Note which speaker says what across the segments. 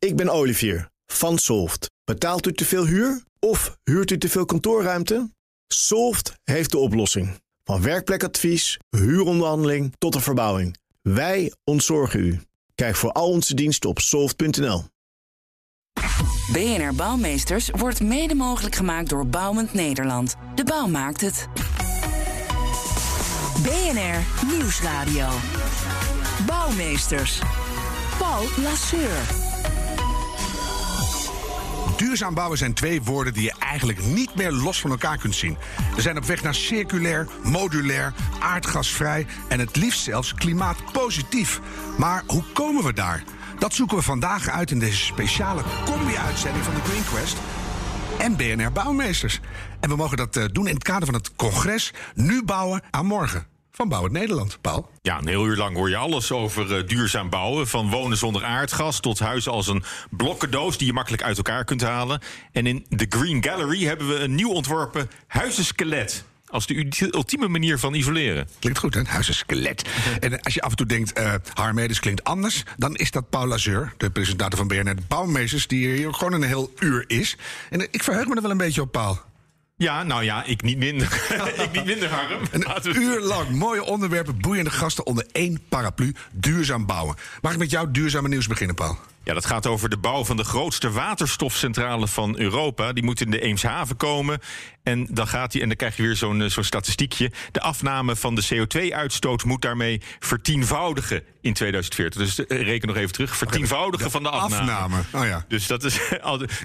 Speaker 1: Ik ben Olivier van Solft. Betaalt u te veel huur of huurt u te veel kantoorruimte? Solft heeft de oplossing. Van werkplekadvies, huuronderhandeling tot de verbouwing. Wij ontzorgen u. Kijk voor al onze diensten op soft.nl.
Speaker 2: BNR Bouwmeesters wordt mede mogelijk gemaakt door Bouwend Nederland. De bouw maakt het. BNR Nieuwsradio. Bouwmeesters. Paul Lasseur.
Speaker 3: Duurzaam bouwen zijn twee woorden die je eigenlijk niet meer los van elkaar kunt zien. We zijn op weg naar circulair, modulair, aardgasvrij en het liefst zelfs klimaatpositief. Maar hoe komen we daar? Dat zoeken we vandaag uit in deze speciale combi-uitzending van de Green Quest en BNR Bouwmeesters. En we mogen dat eh, doen in het kader van het congres Nu bouwen aan morgen van Bouw het Nederland. Paul?
Speaker 4: Ja, een heel uur lang hoor je alles over uh, duurzaam bouwen. Van wonen zonder aardgas tot huizen als een blokkendoos die je makkelijk uit elkaar kunt halen. En in de Green Gallery hebben we een nieuw ontworpen huizenskelet. Als de ultieme manier van isoleren.
Speaker 3: Klinkt goed, hè? Huizenskelet. en als je af en toe denkt, uh, Harmedes klinkt anders... dan is dat Paul Lazeur, de presentator van BNR de Bouwmeesters... die hier gewoon een heel uur is. En ik verheug me er wel een beetje op, Paul.
Speaker 4: Ja, nou ja, ik niet minder. ik niet minder, Harm.
Speaker 3: Een uur lang mooie onderwerpen, boeiende gasten onder één paraplu. Duurzaam bouwen. Mag ik met jouw duurzame nieuws beginnen, Paul?
Speaker 4: Ja, dat gaat over de bouw van de grootste waterstofcentrale van Europa. Die moet in de Eemshaven komen. En dan gaat hij, en dan krijg je weer zo'n eh, zo'n statistiekje. De afname van de CO2-uitstoot moet daarmee vertienvoudigen in 2040. Dus eh, reken nog even terug. Vertienvoudigen van de afname.
Speaker 3: afname. Oh ja.
Speaker 4: Dus dat is.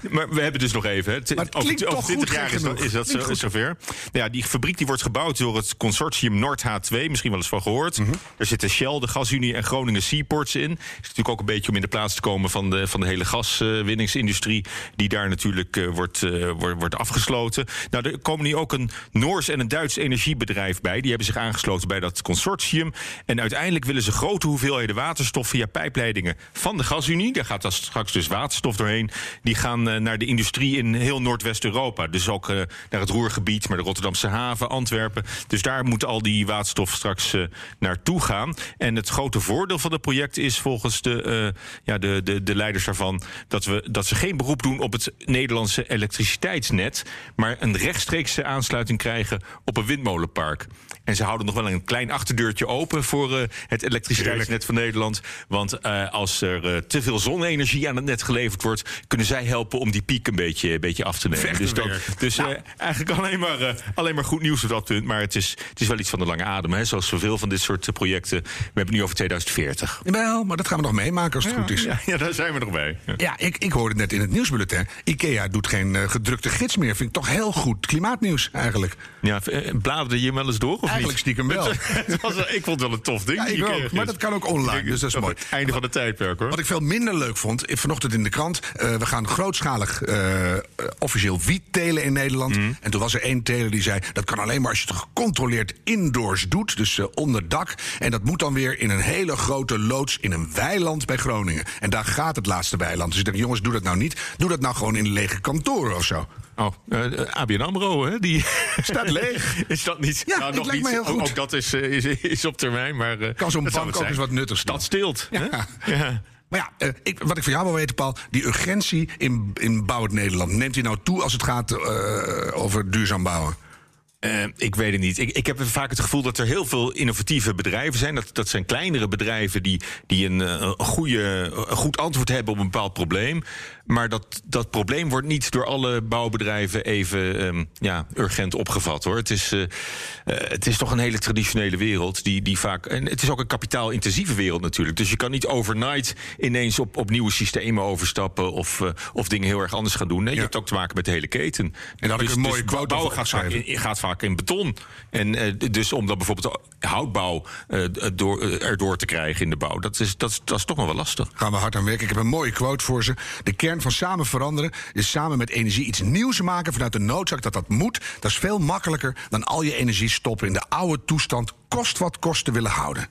Speaker 4: Maar we hebben dus nog even. Hè.
Speaker 3: Maar over,
Speaker 4: over 20 jaar is dat, is dat zo, zover. Nou ja, die fabriek die wordt gebouwd door het consortium Noord H2. Misschien wel eens van gehoord. Mm Er zitten Shell, de Gasunie en Groningen Seaports in. Is natuurlijk ook een beetje om in de plaats te komen van de, van de hele gaswinningsindustrie. Die daar natuurlijk uh, wordt, uh, wordt, wordt afgesloten. Nou, er komen nu ook een Noors en een Duits energiebedrijf bij. Die hebben zich aangesloten bij dat consortium. En uiteindelijk willen ze grote hoeveelheden waterstof via pijpleidingen van de gasunie. Daar gaat dan straks dus waterstof doorheen. Die gaan uh, naar de industrie in heel Noordwest-Europa. Dus ook naar het Roergebied, maar de Rotterdamse haven, Antwerpen. Dus daar moet al die waterstof straks naartoe gaan. En het grote voordeel van het project is volgens de, ja, de, de, de leiders daarvan dat, we, dat ze geen beroep doen op het Nederlandse elektriciteitsnet, maar een rechtstreekse aansluiting krijgen op een windmolenpark. En ze houden nog wel een klein achterdeurtje open voor uh, het elektriciteitsnet van Nederland. Want uh, als er uh, te veel zonne-energie aan het net geleverd wordt, kunnen zij helpen om die piek een beetje, een beetje af te nemen.
Speaker 3: Vechten
Speaker 4: dus dat, dus
Speaker 3: Nou.
Speaker 4: eigenlijk alleen maar, alleen maar goed nieuws op dat punt. Maar het is, het is wel iets van de lange adem. Hè? Zoals zoveel van dit soort projecten. We hebben het nu over 2040.
Speaker 3: Wel, maar dat gaan we nog meemaken als het
Speaker 4: ja,
Speaker 3: goed is.
Speaker 4: Ja, ja, daar zijn we nog bij. Ja,
Speaker 3: ja ik, ik hoorde net in het nieuwsbulletin. IKEA doet geen gedrukte gids meer. Vind ik toch heel goed klimaatnieuws eigenlijk.
Speaker 4: Ja, bladerde je hem wel eens door? Of
Speaker 3: eigenlijk
Speaker 4: niet?
Speaker 3: stiekem wel.
Speaker 4: het was, ik vond het wel een tof ding.
Speaker 3: Ja, ik ook, maar dat kan ook online, dus dat is mooi.
Speaker 4: Het einde van het tijdperk hoor.
Speaker 3: Wat ik veel minder leuk vond, vanochtend in de krant. Uh, we gaan grootschalig uh, officieel wiet telen in Nederland. Mm. En toen was er één teler die zei: dat kan alleen maar als je het gecontroleerd indoors doet, dus uh, onder dak. En dat moet dan weer in een hele grote loods in een weiland bij Groningen. En daar gaat het laatste weiland. Dus ik denk: jongens, doe dat nou niet. Doe dat nou gewoon in lege kantoren of zo.
Speaker 4: Oh, uh, ABN AMRO, hè? Die
Speaker 3: staat leeg.
Speaker 4: is dat niet?
Speaker 3: Ja,
Speaker 4: nou,
Speaker 3: nog
Speaker 4: niet.
Speaker 3: Me heel goed.
Speaker 4: Ook, ook dat is, uh, is, is, op termijn, maar... Uh,
Speaker 3: kan zo'n bank ook eens wat nuttigs
Speaker 4: Dat stilt.
Speaker 3: Ja. ja. Maar ja, ik, wat ik van jou wil weten, Paul... die urgentie in, in Bouw het Nederland... neemt die nou toe als het gaat uh, over duurzaam bouwen?
Speaker 4: Uh, ik weet het niet. Ik, ik heb vaak het gevoel dat er heel veel innovatieve bedrijven zijn. Dat, dat zijn kleinere bedrijven die, die een, een, goede, een goed antwoord hebben op een bepaald probleem. Maar dat, dat probleem wordt niet door alle bouwbedrijven even um, ja, urgent opgevat hoor. Het is, uh, uh, het is toch een hele traditionele wereld. Die, die vaak, en het is ook een kapitaalintensieve wereld natuurlijk. Dus je kan niet overnight ineens op, op nieuwe systemen overstappen of, uh, of dingen heel erg anders gaan doen. Nee, ja. je hebt ook te maken met de hele keten.
Speaker 3: En dat
Speaker 4: dus,
Speaker 3: ik een mooie
Speaker 4: dus
Speaker 3: quote
Speaker 4: gaat vaak, in, gaat vaak in beton. En dus om dan bijvoorbeeld houtbouw uh, door, uh, erdoor te krijgen in de bouw, dat is, dat, is, dat is toch nog wel lastig.
Speaker 3: Gaan we hard aan werken. Ik heb een mooie quote voor ze. De kern van samen veranderen is samen met energie iets nieuws maken vanuit de noodzaak dat dat moet. Dat is veel makkelijker dan al je energie stoppen in de oude toestand, kost wat kost te willen houden.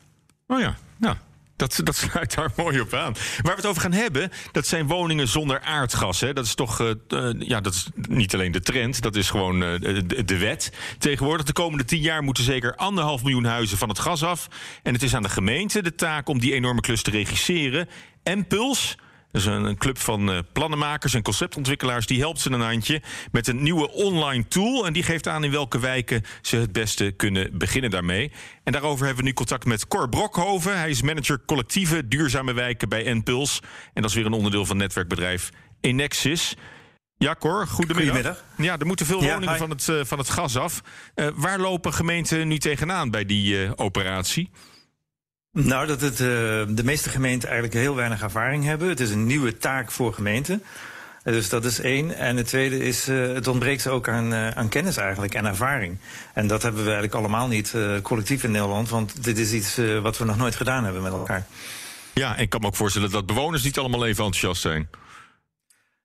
Speaker 4: Oh ja, nou. Dat, dat sluit daar mooi op aan. Waar we het over gaan hebben, dat zijn woningen zonder aardgas. Hè. Dat is toch uh, uh, ja, dat is niet alleen de trend, dat is gewoon uh, de, de, wet. Tegenwoordig, de komende tien jaar moeten zeker anderhalf miljoen huizen van het gas af. En het is aan de gemeente de taak om die enorme klus te regisseren. En Puls Dat is een, een club van uh, plannenmakers en conceptontwikkelaars. Die helpt ze een handje met een nieuwe online tool. En die geeft aan in welke wijken ze het beste kunnen beginnen daarmee. En daarover hebben we nu contact met Cor Brokhoven. Hij is manager collectieve duurzame wijken bij NPuls. En dat is weer een onderdeel van netwerkbedrijf Enexis. Ja, Cor, goedemiddag.
Speaker 5: goedemiddag.
Speaker 4: Ja, er moeten veel woningen van, het, uh, van het gas af. Uh, waar lopen gemeenten nu tegenaan bij die operatie?
Speaker 5: Nou, dat het, uh, de meeste gemeenten eigenlijk heel weinig ervaring hebben. Het is een nieuwe taak voor gemeenten. Dus dat is één. En het tweede is, uh, het ontbreekt ze ook aan, uh, aan kennis eigenlijk en ervaring. En dat hebben we eigenlijk allemaal niet collectief in Nederland. Want dit is iets wat we nog nooit gedaan hebben met elkaar.
Speaker 4: Ja, en ik kan me ook voorstellen dat bewoners niet allemaal even enthousiast zijn.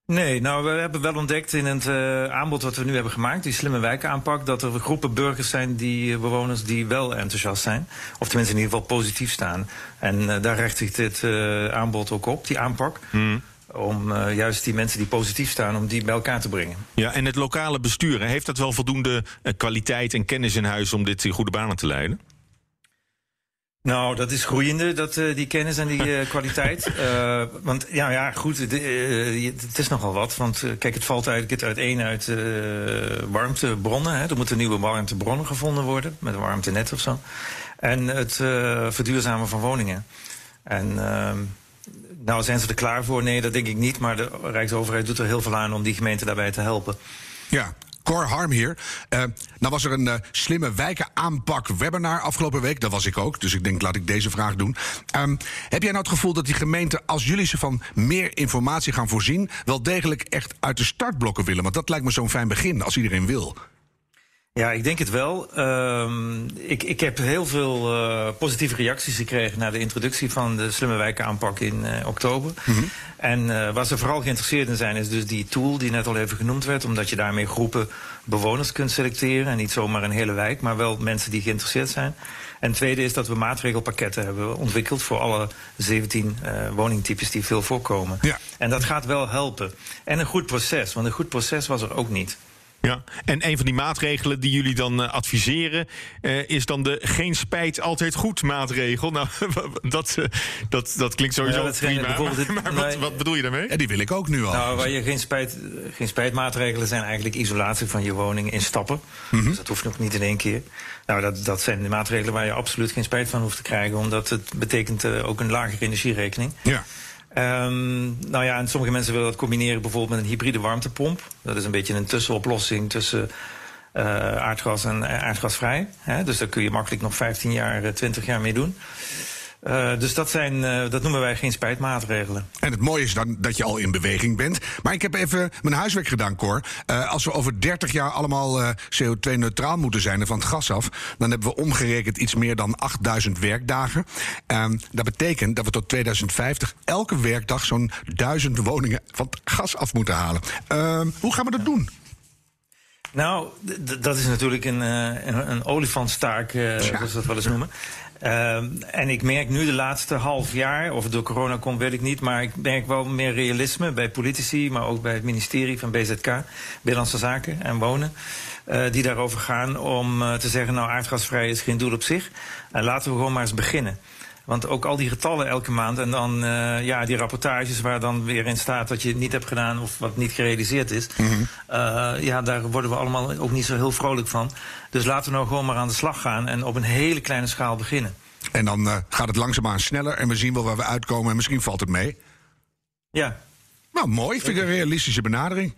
Speaker 5: Nee, nou we hebben wel ontdekt in het uh, aanbod wat we nu hebben gemaakt, die slimme wijkaanpak, dat er groepen burgers zijn, die uh, bewoners die wel enthousiast zijn. Of tenminste in ieder geval positief staan. En uh, daar richt zich dit aanbod ook op, die aanpak. Hmm. Om juist die mensen die positief staan, om die bij elkaar te brengen.
Speaker 4: Ja, en het lokale bestuur, heeft dat wel voldoende kwaliteit en kennis in huis om dit in goede banen te leiden?
Speaker 5: Nou, dat is groeiende, dat, uh, die kennis en die uh, kwaliteit. Uh, want ja, ja goed, het is nogal wat. Want kijk, het valt eigenlijk het uiteen uit warmtebronnen. Hè. Er moeten nieuwe warmtebronnen gevonden worden, met een warmtenet of zo. En het verduurzamen van woningen. En ehm, nou, zijn ze er klaar voor? Nee, dat denk ik niet. Maar de Rijksoverheid doet er heel veel aan om die gemeente daarbij te helpen.
Speaker 3: Ja, Cor Harm hier. Uh, nou was er een uh, slimme wijkenaanpak webinar afgelopen week. Dat was ik ook, dus ik denk laat ik deze vraag doen. Um, heb jij nou het gevoel dat die gemeenten, als jullie ze van meer informatie gaan voorzien... wel degelijk echt uit de startblokken willen? Want dat lijkt me zo'n fijn begin, als iedereen wil.
Speaker 5: Ja, ik denk het wel. Um, ik, ik heb heel veel uh, positieve reacties gekregen na de introductie van de slimme wijkenaanpak in uh, oktober. Mm -hmm. En uh, waar ze vooral geïnteresseerd in zijn, is dus die tool die net al even genoemd werd, omdat je daarmee groepen bewoners kunt selecteren. En niet zomaar een hele wijk, maar wel mensen die geïnteresseerd zijn. En het tweede is dat we maatregelpakketten hebben ontwikkeld voor alle 17 woningtypes die veel voorkomen. Ja. En dat gaat wel helpen. En een goed proces, want een goed proces was er ook niet.
Speaker 4: Ja, en een van die maatregelen die jullie dan uh, adviseren, uh, is dan de geen spijt altijd goed maatregel. Nou, dat, uh, dat, dat klinkt sowieso ja, prima. Bijvoorbeeld maar, maar wat, wat, bedoel je daarmee?
Speaker 3: Ja, die wil ik ook nu al.
Speaker 5: Nou, waar je geen, spijt, geen spijtmaatregelen zijn eigenlijk isolatie van je woning in stappen. Mm -hmm. Dus dat hoeft nog niet in één keer. Nou, dat, dat zijn de maatregelen waar je absoluut geen spijt van hoeft te krijgen, omdat het betekent ook een lagere energierekening. Ja. Um, nou ja, en sommige mensen willen dat combineren bijvoorbeeld met een hybride warmtepomp. Dat is een beetje een tussenoplossing tussen uh, aardgas en aardgasvrij. Hè? Dus daar kun je makkelijk nog 15 jaar, 20 jaar mee doen. Uh, dus dat, zijn, uh, dat noemen wij geen spijtmaatregelen.
Speaker 3: En het mooie is dan dat je al in beweging bent. Maar ik heb even mijn huiswerk gedaan, Cor. Uh, als we over 30 jaar allemaal CO2-neutraal moeten zijn en van het gas af... dan hebben we omgerekend iets meer dan 8000 werkdagen. Um, dat betekent dat we tot 2050 elke werkdag zo'n 1000 woningen van het gas af moeten halen. Uh, hoe gaan we dat doen?
Speaker 5: Nou, dat is natuurlijk een, een, een olifantstaak, zoals we dat wel eens noemen. Uh, en ik merk nu de laatste half jaar, of het door corona komt, weet ik niet, maar ik merk wel meer realisme bij politici, maar ook bij het ministerie van BZK, Binnenlandse Zaken en Wonen, uh, die daarover gaan om uh, te zeggen, nou aardgasvrij is geen doel op zich. En laten we gewoon maar eens beginnen. Want ook al die getallen elke maand en dan uh, ja, die rapportages waar dan weer in staat dat je het niet hebt gedaan of wat niet gerealiseerd is. Mm -hmm. uh, ja, daar worden we allemaal ook niet zo heel vrolijk van. Dus laten we nou gewoon maar aan de slag gaan en op een hele kleine schaal beginnen.
Speaker 3: En dan uh, gaat het langzaamaan sneller en we zien wel waar we uitkomen en misschien valt het mee.
Speaker 5: Ja.
Speaker 3: Nou, mooi. Vind ik een realistische benadering.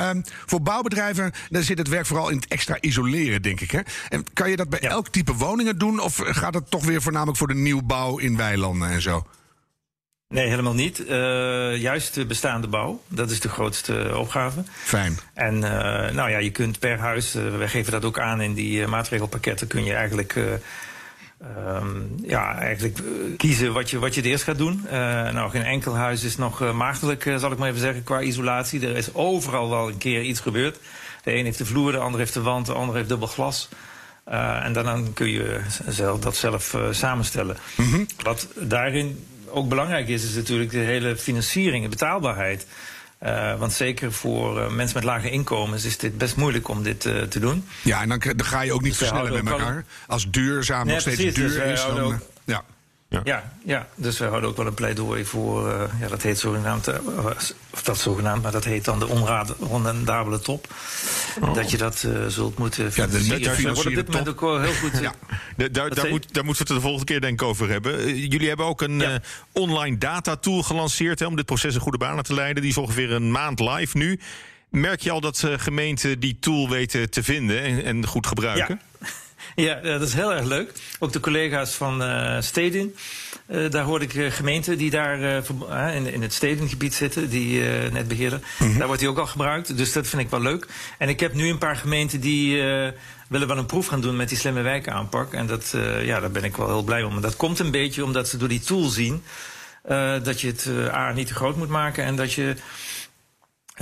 Speaker 3: Um, voor bouwbedrijven dan zit het werk vooral in het extra isoleren, denk ik. Hè? En kan je dat bij ja. elk type woningen doen? Of gaat het toch weer voornamelijk voor de nieuwbouw in weilanden en zo?
Speaker 5: Nee, helemaal niet. Uh, juist de bestaande bouw. Dat is de grootste opgave.
Speaker 3: Fijn.
Speaker 5: En uh, nou ja, je kunt per huis, uh, wij geven dat ook aan in die maatregelpakketten, kun je eigenlijk Um, ja, eigenlijk kiezen wat je, wat je het eerst gaat doen. Uh, nou, geen enkel huis is nog uh, maagdelijk, zal ik maar even zeggen, qua isolatie. Er is overal wel een keer iets gebeurd. De een heeft de vloer, de ander heeft de wand, de ander heeft dubbel glas. en dan, kun je zelf, dat zelf samenstellen. Mm -hmm. Wat daarin ook belangrijk is, is natuurlijk de hele financiering, de betaalbaarheid. Uh, want zeker voor uh, mensen met lage inkomens is dit best moeilijk om dit uh, te doen.
Speaker 3: Ja, en dan, dan, ga je ook niet dus versnellen met elkaar. Als duurzaam nee, nog steeds precies, duur dus is, dan... Ook,
Speaker 5: ja. Ja. ja. Ja, dus we houden ook wel een pleidooi voor, uh, ja, dat heet zogenaamd, uh, of dat zogenaamd, maar dat heet dan de onrendabele top. Oh. Dat je dat uh, zult moeten
Speaker 3: Ja, de
Speaker 5: dat wordt op dit moment ook wel heel goed. ja.
Speaker 4: De, daar, daar, moet, daar moeten we het de volgende keer denk ik over hebben. jullie hebben ook een ja. online data tool gelanceerd hè, om dit proces in goede banen te leiden. Die is ongeveer een maand live nu. Merk je al dat gemeenten die tool weten te vinden en, en goed gebruiken?
Speaker 5: Ja. Ja, dat is heel erg leuk. Ook de collega's van uh, Stedin. Uh, daar hoorde ik uh, gemeenten die daar in, in, het stedengebied zitten, die net beheerden. Mm Daar wordt die ook al gebruikt. Dus dat vind ik wel leuk. En ik heb nu een paar gemeenten die willen wel een proef gaan doen met die slimme wijkaanpak. En dat, ja, daar ben ik wel heel blij om. Maar dat komt een beetje omdat ze door die tool zien dat je het A niet te groot moet maken en dat je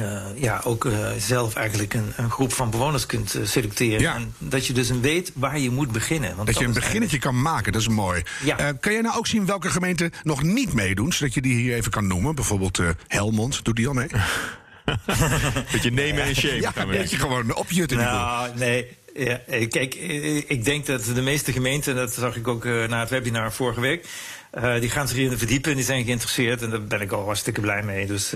Speaker 5: uh, ja, ook uh, zelf eigenlijk een, een, groep van bewoners kunt uh, selecteren. Ja. En dat je dus een weet waar je moet beginnen.
Speaker 3: Want dat, je een beginnetje kan maken, dat is mooi. Ja. kan jij nou ook zien welke gemeenten nog niet meedoen, zodat je die hier even kan noemen? Bijvoorbeeld Helmond, doet die al mee?
Speaker 4: dat je nemen en shame.
Speaker 3: Ja, dat je gewoon op je
Speaker 5: Nou, nee. Ja, kijk, ik denk dat de meeste gemeenten, dat zag ik ook na het webinar vorige week, die gaan zich hierin verdiepen en die zijn geïnteresseerd. En daar ben ik al hartstikke blij mee. Dus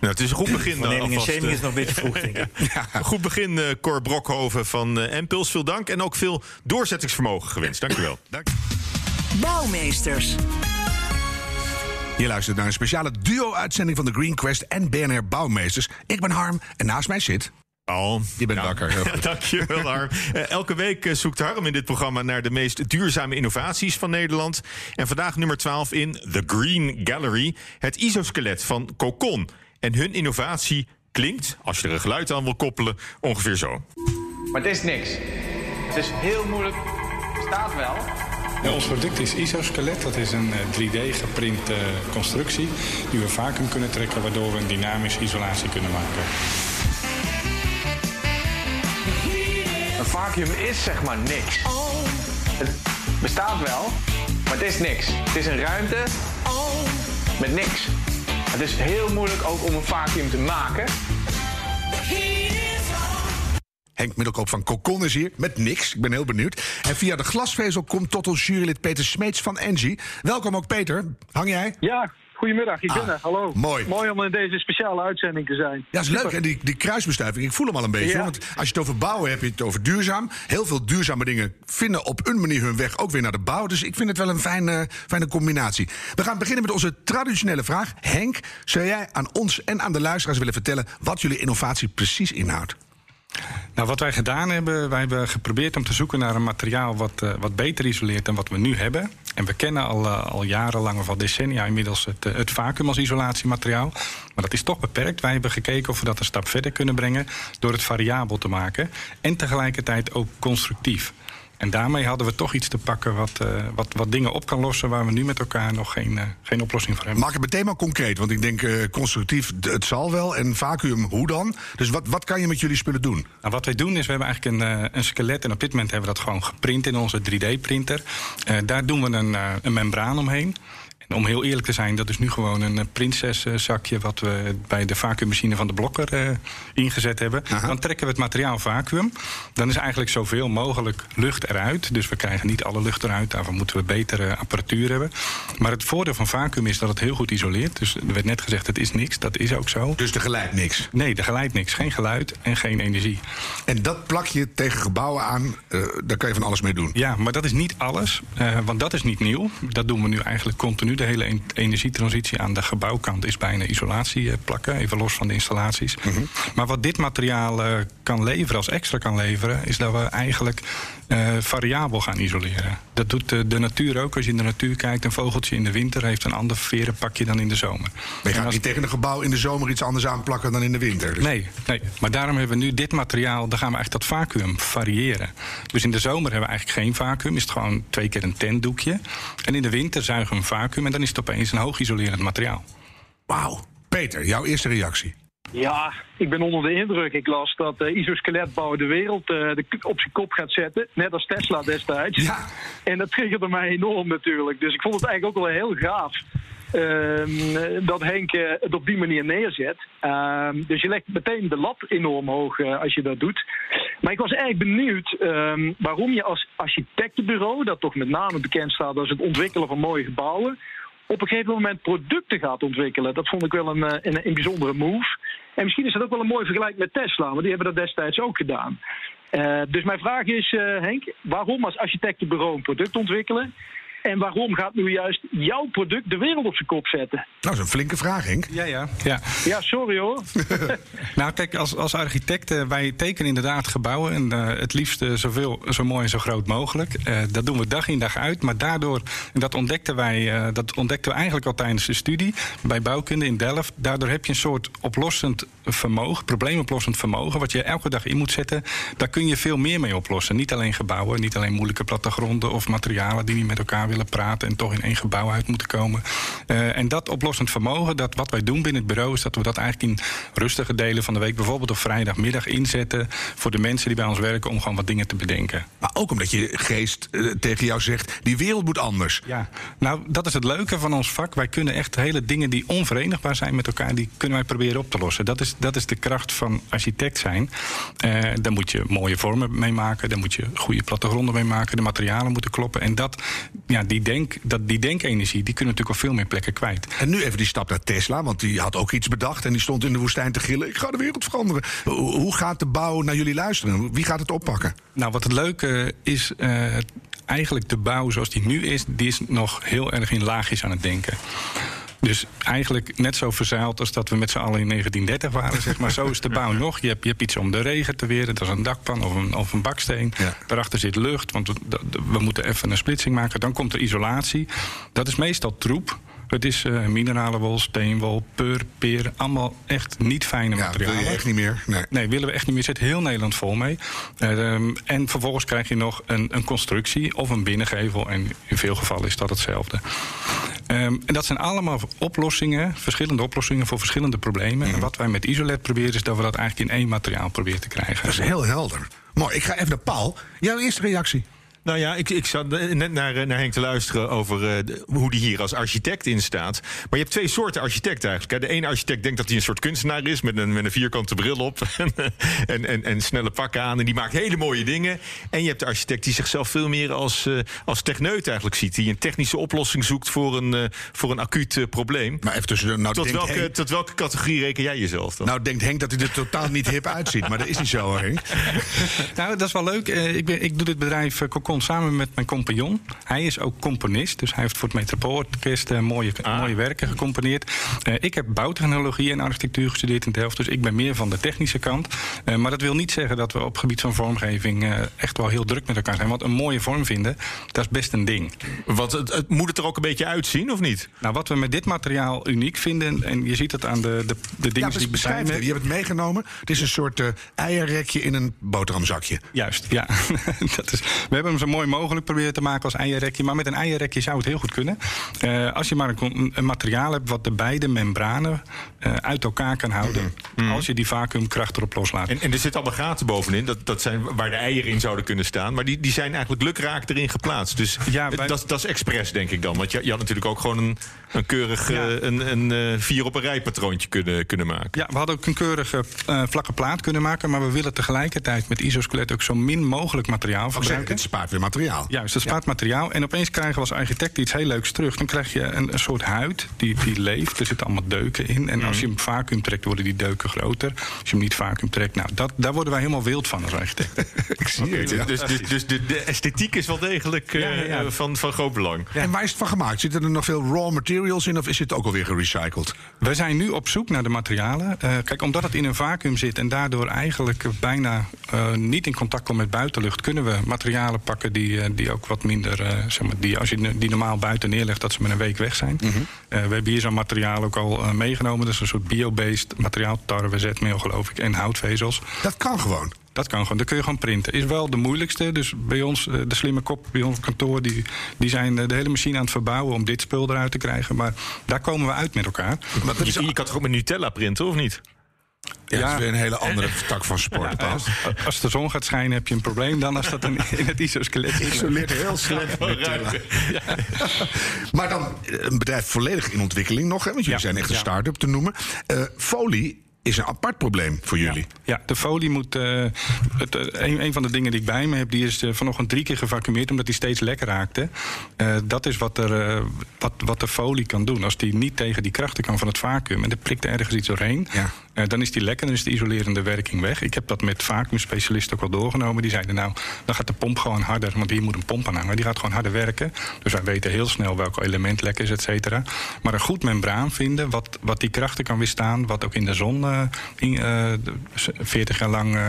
Speaker 4: nou, het is een goed begin.
Speaker 5: Verneming en shaming is nog een beetje vroeg, denk ik.
Speaker 4: ja, goed begin, uh, Cor Brokhoven van uh, Impuls. Veel dank en ook veel doorzettingsvermogen gewenst. Dankjewel. Dank.
Speaker 2: Bouwmeesters.
Speaker 3: Je luistert naar een speciale duo-uitzending van de Green Quest en BNR Bouwmeesters. Ik ben Harm en naast mij zit...
Speaker 4: Al.
Speaker 3: Je bent ja. wakker.
Speaker 4: Dankjewel, Harm. Elke week zoekt Harm in dit programma naar de meest duurzame innovaties van Nederland. En vandaag nummer 12 in The Green Gallery. Het isoskelet van Cocon. En hun innovatie klinkt, als je er een geluid aan wil koppelen, ongeveer zo.
Speaker 6: Maar het is niks. Het is heel moeilijk. Het staat wel.
Speaker 7: Ja, ons product is isoskelet. Dat is een 3D-geprinte eh, constructie die we vacuüm kunnen trekken... waardoor we een dynamische isolatie kunnen maken.
Speaker 6: Een vacuüm is zeg maar niks. Het bestaat wel, maar het is niks. Het is een ruimte met niks. Het is heel moeilijk ook om een vacuüm te maken.
Speaker 3: Henk Middelkoop van Cocon is hier met niks. Ik ben heel benieuwd. En via de glasvezel komt tot ons jurylid Peter Smeets van Engie. Welkom ook Peter. Hang jij?
Speaker 8: Ja, Goedemiddag, ik ben ah, er. Hallo.
Speaker 3: Mooi.
Speaker 8: Mooi om in deze speciale uitzending te zijn.
Speaker 3: Ja, is leuk. En die, die kruisbestuiving, ik voel hem al een beetje. Want als je het over bouwen heb je het over duurzaam. Heel veel duurzame dingen vinden op een manier hun weg ook weer naar de bouw. Dus ik vind het wel een fijne, fijne combinatie. We gaan beginnen met onze traditionele vraag. Henk, zou jij aan ons en aan de luisteraars willen vertellen wat jullie innovatie precies inhoudt?
Speaker 7: Nou, wat wij gedaan hebben, wij hebben geprobeerd om te zoeken naar een materiaal wat, uh, wat beter isoleert dan wat we nu hebben. En we kennen al, uh, al jarenlang of al decennia inmiddels het, uh, het vacuüm als isolatiemateriaal. Maar dat is toch beperkt. Wij hebben gekeken of we dat een stap verder kunnen brengen door het variabel te maken. En tegelijkertijd ook constructief. En daarmee hadden we toch iets te pakken wat, uh, wat, wat dingen op kan lossen waar we nu met elkaar nog geen, uh, geen oplossing voor hebben.
Speaker 3: Maak het meteen maar concreet, want ik denk uh, constructief, het zal wel. En vacuüm, hoe dan? Dus wat, wat kan je met jullie spullen doen?
Speaker 7: Nou, wat wij doen is, we hebben eigenlijk een, een skelet en op dit moment hebben we dat gewoon geprint in onze 3D-printer. daar doen we een, een membraan omheen om heel eerlijk te zijn, dat is nu gewoon een eh, prinseszakje wat we bij de vacuummachine van de blokker uh, ingezet hebben. Dan trekken we het materiaal vacuüm. Dan is eigenlijk zoveel mogelijk lucht eruit. Dus we krijgen niet alle lucht eruit. Daarvoor moeten we betere apparatuur hebben. Maar het voordeel van vacuüm is dat het heel goed isoleert. Dus er werd net gezegd, het is niks. Dat is ook zo.
Speaker 3: Dus er geleidt niks?
Speaker 7: Nee, er geleidt niks. Geen geluid en geen energie.
Speaker 3: En dat plak je tegen gebouwen aan. Uh, daar kan je van alles mee doen?
Speaker 7: Ja, maar dat is niet alles. Uh, want dat is niet nieuw. Dat doen we nu eigenlijk continu de hele energietransitie aan de gebouwkant is bijna isolatie eh, plakken, even los van de installaties. Mhm. Maar wat dit materiaal uh, kan leveren, als extra kan leveren, is dat we eigenlijk uh, variabel gaan isoleren. Dat doet de, de, natuur ook. Als je in de natuur kijkt, een vogeltje in de winter heeft een ander verenpakje dan in de zomer.
Speaker 3: Maar je gaat niet tegen een gebouw in de zomer iets anders aanplakken dan in de winter.
Speaker 7: Dus. Nee, nee, maar daarom hebben we nu dit materiaal, daar gaan we echt dat vacuüm variëren. Dus in de zomer hebben we eigenlijk geen vacuüm, is het gewoon twee keer een tentdoekje. En in de winter zuigen we een vacuüm en dan is het opeens een hoog isolerend materiaal.
Speaker 3: Wauw. Peter, jouw eerste reactie?
Speaker 8: Ja, ik ben onder de indruk. Ik las dat uh, isoskeletbouw de wereld uh, de, op zijn kop gaat zetten. Net als Tesla destijds. Ja. En dat triggerde mij enorm natuurlijk. Dus ik vond het eigenlijk ook wel heel gaaf. Ehm, dat Henk eh, het op die manier neerzet. Ehm, dus je legt meteen de lat enorm hoog eh, als je dat doet. Maar ik was erg benieuwd ehm, waarom je als architectenbureau, dat toch met name bekend staat als het ontwikkelen van mooie gebouwen, op een gegeven moment producten gaat ontwikkelen. Dat vond ik wel een, eh, een, een bijzondere move. En misschien is dat ook wel een mooi vergelijk met Tesla, want die hebben dat destijds ook gedaan. Dus mijn vraag is, Henk, waarom als architectenbureau een product ontwikkelen? En waarom gaat nu juist jouw product de wereld op zijn kop zetten?
Speaker 3: Nou, dat is een flinke vraag, Henk.
Speaker 7: Ja, ja. ja.
Speaker 8: Ja, sorry hoor.
Speaker 7: Nou, kijk, als, als architecten, wij tekenen inderdaad gebouwen. En eh, het liefst eh, zoveel, zo mooi en zo groot mogelijk. Eh, dat doen we dag in dag uit. Maar daardoor, en dat ontdekten wij, eh, dat ontdekten we eigenlijk al tijdens de studie bij bouwkunde in Delft. Daardoor heb je een soort oplossend vermogen, probleemoplossend vermogen, wat je elke dag in moet zetten. Daar kun je veel meer mee oplossen. Niet alleen gebouwen, niet alleen moeilijke plattegronden of materialen die niet met elkaar willen praten en toch in één gebouw uit moeten komen. Eh, en dat oplossend vermogen, dat wat wij doen binnen het bureau, is dat we dat eigenlijk in rustige delen van de week, bijvoorbeeld op vrijdagmiddag, inzetten voor de mensen die bij ons werken om gewoon wat dingen te bedenken.
Speaker 3: Maar ook omdat je geest eh, tegen jou zegt, die wereld moet anders.
Speaker 7: Ja, nou, dat is het leuke van ons vak. Wij kunnen echt hele dingen die onverenigbaar zijn met elkaar, die kunnen wij proberen op te lossen. Dat is, dat is de kracht van architect zijn. Eh daar moet je mooie vormen mee maken, daar moet je goede plattegronden mee maken, de materialen moeten kloppen. En dat, ja, die, denk, dat, die denkenergie, die kunnen natuurlijk op veel meer plekken kwijt.
Speaker 3: En nu even die stap naar Tesla, want die had ook iets bedacht en die stond in de woestijn te gillen. Ik ga de wereld veranderen. Hoe hoe gaat de bouw naar jullie luisteren? Wie gaat het oppakken?
Speaker 7: Nou, wat het leuke is, eh, eigenlijk de bouw zoals die nu is, die is nog heel erg in laagjes aan het denken. Dus eigenlijk net zo verzeild als dat we met z'n allen in 1930 waren. Zeg maar. Zo is de bouw nog. Je hebt, je hebt iets om de regen te weren. Dat is een dakpan of een, of een baksteen.
Speaker 3: Ja.
Speaker 7: Daarachter zit lucht, want we, we moeten even een splitsing maken. Dan komt er isolatie. Dat is meestal troep. Het is eh mineralenwol, steenwol, peur, peer. Allemaal echt niet fijne
Speaker 3: Ja, dat wil
Speaker 7: materialen.
Speaker 3: je echt niet meer. Nee.
Speaker 7: Nee, willen we echt niet meer. Zit heel Nederland vol mee. Ehm, en vervolgens krijg je nog een, een constructie of een binnengevel. En in veel gevallen is dat hetzelfde. Ehm, en dat zijn allemaal oplossingen, verschillende oplossingen voor verschillende problemen.
Speaker 3: Mhm.
Speaker 7: En wat wij met Isolet proberen, is dat we dat eigenlijk in één materiaal proberen te krijgen.
Speaker 3: Dat is heel helder. Mooi, ik ga even naar Paul. Jouw eerste reactie?
Speaker 4: Nou ja, ik, ik zat net naar, eh, naar Henk te luisteren over eh, hoe die hier als architect in staat. Maar je hebt twee soorten architect eigenlijk. hè. De ene architect denkt dat hij een soort kunstenaar is met een, met een vierkante bril op en, en, en snelle pakken aan. En die maakt hele mooie dingen. En je hebt de architect die zichzelf veel meer als, eh, als techneut eigenlijk ziet. Die een technische oplossing zoekt voor een, eh, voor een acuut probleem.
Speaker 3: Maar even tussen de... Nou,
Speaker 4: Tot welke,
Speaker 3: Henk,
Speaker 4: tot welke categorie reken jij jezelf dan?
Speaker 3: nou denkt Henk dat hij er totaal niet hip uitziet. Maar dat is niet zo, Henk.
Speaker 7: Nou, dat is wel leuk. Ik, ben, ik doe dit bedrijf eh, Samen met mijn compagnon. Hij is ook componist, dus hij heeft voor het Metropoolorkest eh, mooie, mooie werken gecomponeerd. Eh, ik heb bouwtechnologie en architectuur gestudeerd in Delft, dus ik ben meer van de technische kant. Eh, maar dat wil niet zeggen dat we op het gebied van vormgeving eh, echt wel heel druk met elkaar zijn. Want een mooie vorm vinden, dat is best een ding.
Speaker 4: Want het, het, moet het er ook een beetje uitzien, of niet?
Speaker 7: Nou, wat we met dit materiaal uniek vinden, en je ziet het aan de, de, de dingen
Speaker 3: Ja,
Speaker 7: die ik
Speaker 3: beschrijf. Je hebt het meegenomen. Het is een soort eh, eierrekje in een boterhamzakje.
Speaker 7: Juist, ja. dat is, we hebben hem zo mooi mogelijk proberen te maken als eierrekje. Maar met een eierrekje zou het heel goed kunnen. Eh, als je maar een, een materiaal hebt wat de beide membranen eh, uit elkaar kan houden. Als je die vacuümkracht erop loslaat.
Speaker 4: En, en er zitten allemaal gaten bovenin. Dat, dat zijn waar de eieren in zouden kunnen staan. Maar die, die zijn eigenlijk lukraak erin geplaatst. Dus
Speaker 7: Ja,
Speaker 4: het- dat, dat is expres, denk ik dan. Want je, je had natuurlijk ook gewoon een, een keurig
Speaker 7: Ja.
Speaker 4: eh, een, een eh, vier op een rij patroontje kunnen, kunnen maken.
Speaker 7: Ja, we hadden ook een keurige vlakke plaat kunnen maken. Maar we willen tegelijkertijd met isoskelet ook zo min mogelijk materiaal
Speaker 3: zeg,
Speaker 7: verbruiken.
Speaker 3: het spaart weer materiaal.
Speaker 7: Juist, dat spaart materiaal. En opeens krijgen we als architect iets heel leuks terug. Dan krijg je een, een soort huid die, die leeft. Er zitten allemaal deuken in. En als je hem vacuüm trekt, worden die deuken groter. Als je hem niet vacuüm trekt, nou, dat, daar worden wij helemaal wild van als architect.
Speaker 3: Ik zie het. ja.
Speaker 4: Dus, dus, dus de, de esthetiek is wel degelijk eh,
Speaker 7: Ja, ja, ja.
Speaker 4: eh, Van, van groot belang.
Speaker 3: En waar is het van gemaakt? Zitten er nog veel raw materials in of is het ook alweer gerecycled?
Speaker 7: We zijn nu op zoek naar de materialen. Eh, kijk, omdat het in een vacuüm zit en daardoor eigenlijk bijna niet in contact komt met buitenlucht, kunnen we materialen pakken die, die ook wat minder, zeg maar, die, als je die normaal buiten neerlegt, dat ze met een week weg zijn. Eh, we hebben hier zo'n materiaal ook al meegenomen. Is een soort bio-based materiaal, tarwe, zetmeel geloof ik, en houtvezels.
Speaker 3: Dat kan gewoon.
Speaker 7: Dat kan gewoon, dat kun je gewoon printen. Is wel de moeilijkste. Dus bij ons, eh, de slimme kop bij ons kantoor, die, die zijn eh, de hele machine aan het verbouwen om dit spul eruit te krijgen. Maar daar komen we uit met elkaar.
Speaker 3: Maar is,
Speaker 4: je kan toch ook met Nutella printen, of niet?
Speaker 3: Ja, dat is weer een hele andere tak van sport.
Speaker 7: Als, als de zon gaat schijnen heb je een probleem dan als dat in, in het isoskelet zit.
Speaker 3: Isoleert heel slecht. Maar dan eh, een bedrijf volledig in ontwikkeling nog, hè, want jullie
Speaker 7: Ja.
Speaker 3: zijn echt een
Speaker 7: Ja.
Speaker 3: start-up te noemen. Eh, folie is een apart probleem voor jullie.
Speaker 7: Ja, de folie moet. eh, het, een, een van de dingen die ik bij me heb, die is vanochtend drie keer gevacumeerd omdat die steeds lekker raakte. Eh, dat is wat, er, eh, wat, wat de folie kan doen. Als die niet tegen die krachten kan van het vacuüm en er prikt ergens iets doorheen,
Speaker 3: Ja.
Speaker 7: Eh, dan is die lekker, dan is de isolerende werking weg. Ik heb dat met vacuümspecialisten ook wel doorgenomen. Die zeiden nou, dan gaat de pomp gewoon harder, want hier moet een pomp aan hangen. Die gaat gewoon harder werken. Dus wij weten heel snel welk element lek is, et cetera. Maar een goed membraan vinden, wat, wat die krachten kan weerstaan, wat ook in de zon eh, in, eh, de- 40 jaar lang eh,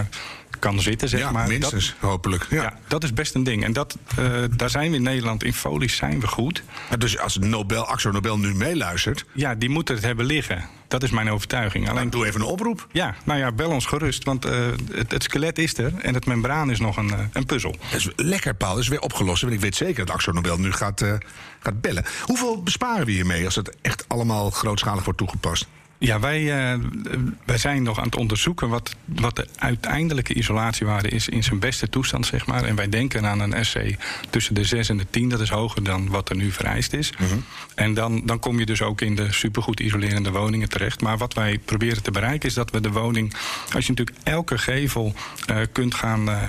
Speaker 7: kan zitten, zeg
Speaker 3: ja,
Speaker 7: maar. Dat-
Speaker 3: minstens, hopelijk. Ja.
Speaker 7: ja, dat is best een ding. En dat, eh, daar zijn we in Nederland, in folies zijn we goed.
Speaker 3: Dus als Nobel, Axo Nobel nu meeluistert,
Speaker 7: Ja, die moeten het hebben liggen. Dat is mijn overtuiging.
Speaker 3: dan
Speaker 7: Alleen,
Speaker 3: doe even een oproep.
Speaker 7: ja, nou ja, bel ons gerust. Want eh, het, het skelet is er en het membraan is nog een, eh, een puzzel.
Speaker 3: Dat is lekker, Paul. Dat is weer opgelost. Want ik weet zeker dat Axo Nobel nu gaat, gaat bellen. Hoeveel besparen we hiermee als het echt allemaal grootschalig wordt toegepast?
Speaker 7: Ja, wij, eh, wij zijn nog aan het onderzoeken wat, wat de uiteindelijke isolatiewaarde is in zijn beste toestand, zeg maar. En wij denken aan een SC tussen de 6 en de 10. Dat is hoger dan wat er nu vereist is. En dan, dan kom je dus ook in de supergoed isolerende woningen terecht. Maar wat wij proberen te bereiken is dat we de woning... Als je natuurlijk elke gevel eh, kunt gaan... eh,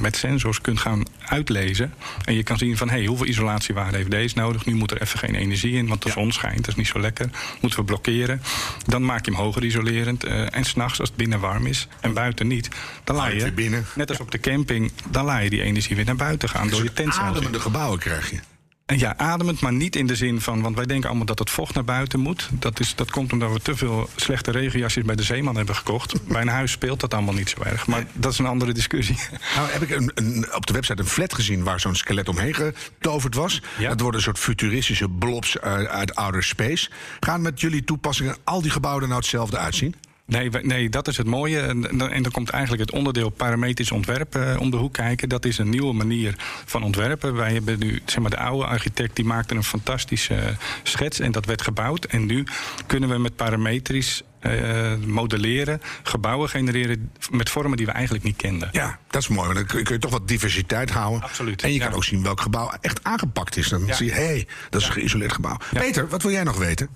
Speaker 7: met sensors kunt gaan uitlezen. En je kan zien van hey, hoeveel isolatiewaarde heeft deze nodig. Nu moet er even geen energie in, want de zon schijnt. Dat is niet zo lekker. Moeten we blokkeren. Dan maak je hem hoger isolerend. eh, en s'nachts als het binnen warm is en buiten niet. Dan laat je,
Speaker 3: binnen.
Speaker 7: net als op de camping, dan laat je die energie weer naar buiten gaan. Door je tent
Speaker 3: Ademende gebouwen krijg je.
Speaker 7: En ja, ademend, maar niet in de zin van... want wij denken allemaal dat het vocht naar buiten moet. Dat, is, dat komt omdat we te veel slechte regenjasjes bij de zeeman hebben gekocht. bij een huis speelt dat allemaal niet zo erg. Maar dat is een andere discussie.
Speaker 3: Nou heb ik een, een, op de website een flat gezien waar zo'n skelet omheen getoverd was.
Speaker 7: Ja.
Speaker 3: Dat worden een soort futuristische blobs uit, uit outer space. Gaan met jullie toepassingen al die gebouwen nou hetzelfde uitzien?
Speaker 7: Nee, nee, dat is het mooie. En, dan- en dan komt eigenlijk het onderdeel parametrisch ontwerp eh, om de hoek kijken. Dat is een nieuwe manier van ontwerpen. Wij hebben nu, zeg maar, de oude architect die maakte een fantastische schets en dat werd gebouwd. En nu kunnen we met parametrisch eh, modelleren, gebouwen genereren met vormen die we eigenlijk niet kenden.
Speaker 3: Ja, dat is mooi. Want dan kun je, toch wat diversiteit houden.
Speaker 7: Absoluut,
Speaker 3: En je
Speaker 7: ja.
Speaker 3: kan ook zien welk gebouw echt aangepakt is. Dan
Speaker 7: Ja.
Speaker 3: zie je, hé, hey, dat is een geïsoleerd gebouw. Peter, wat wil jij nog weten?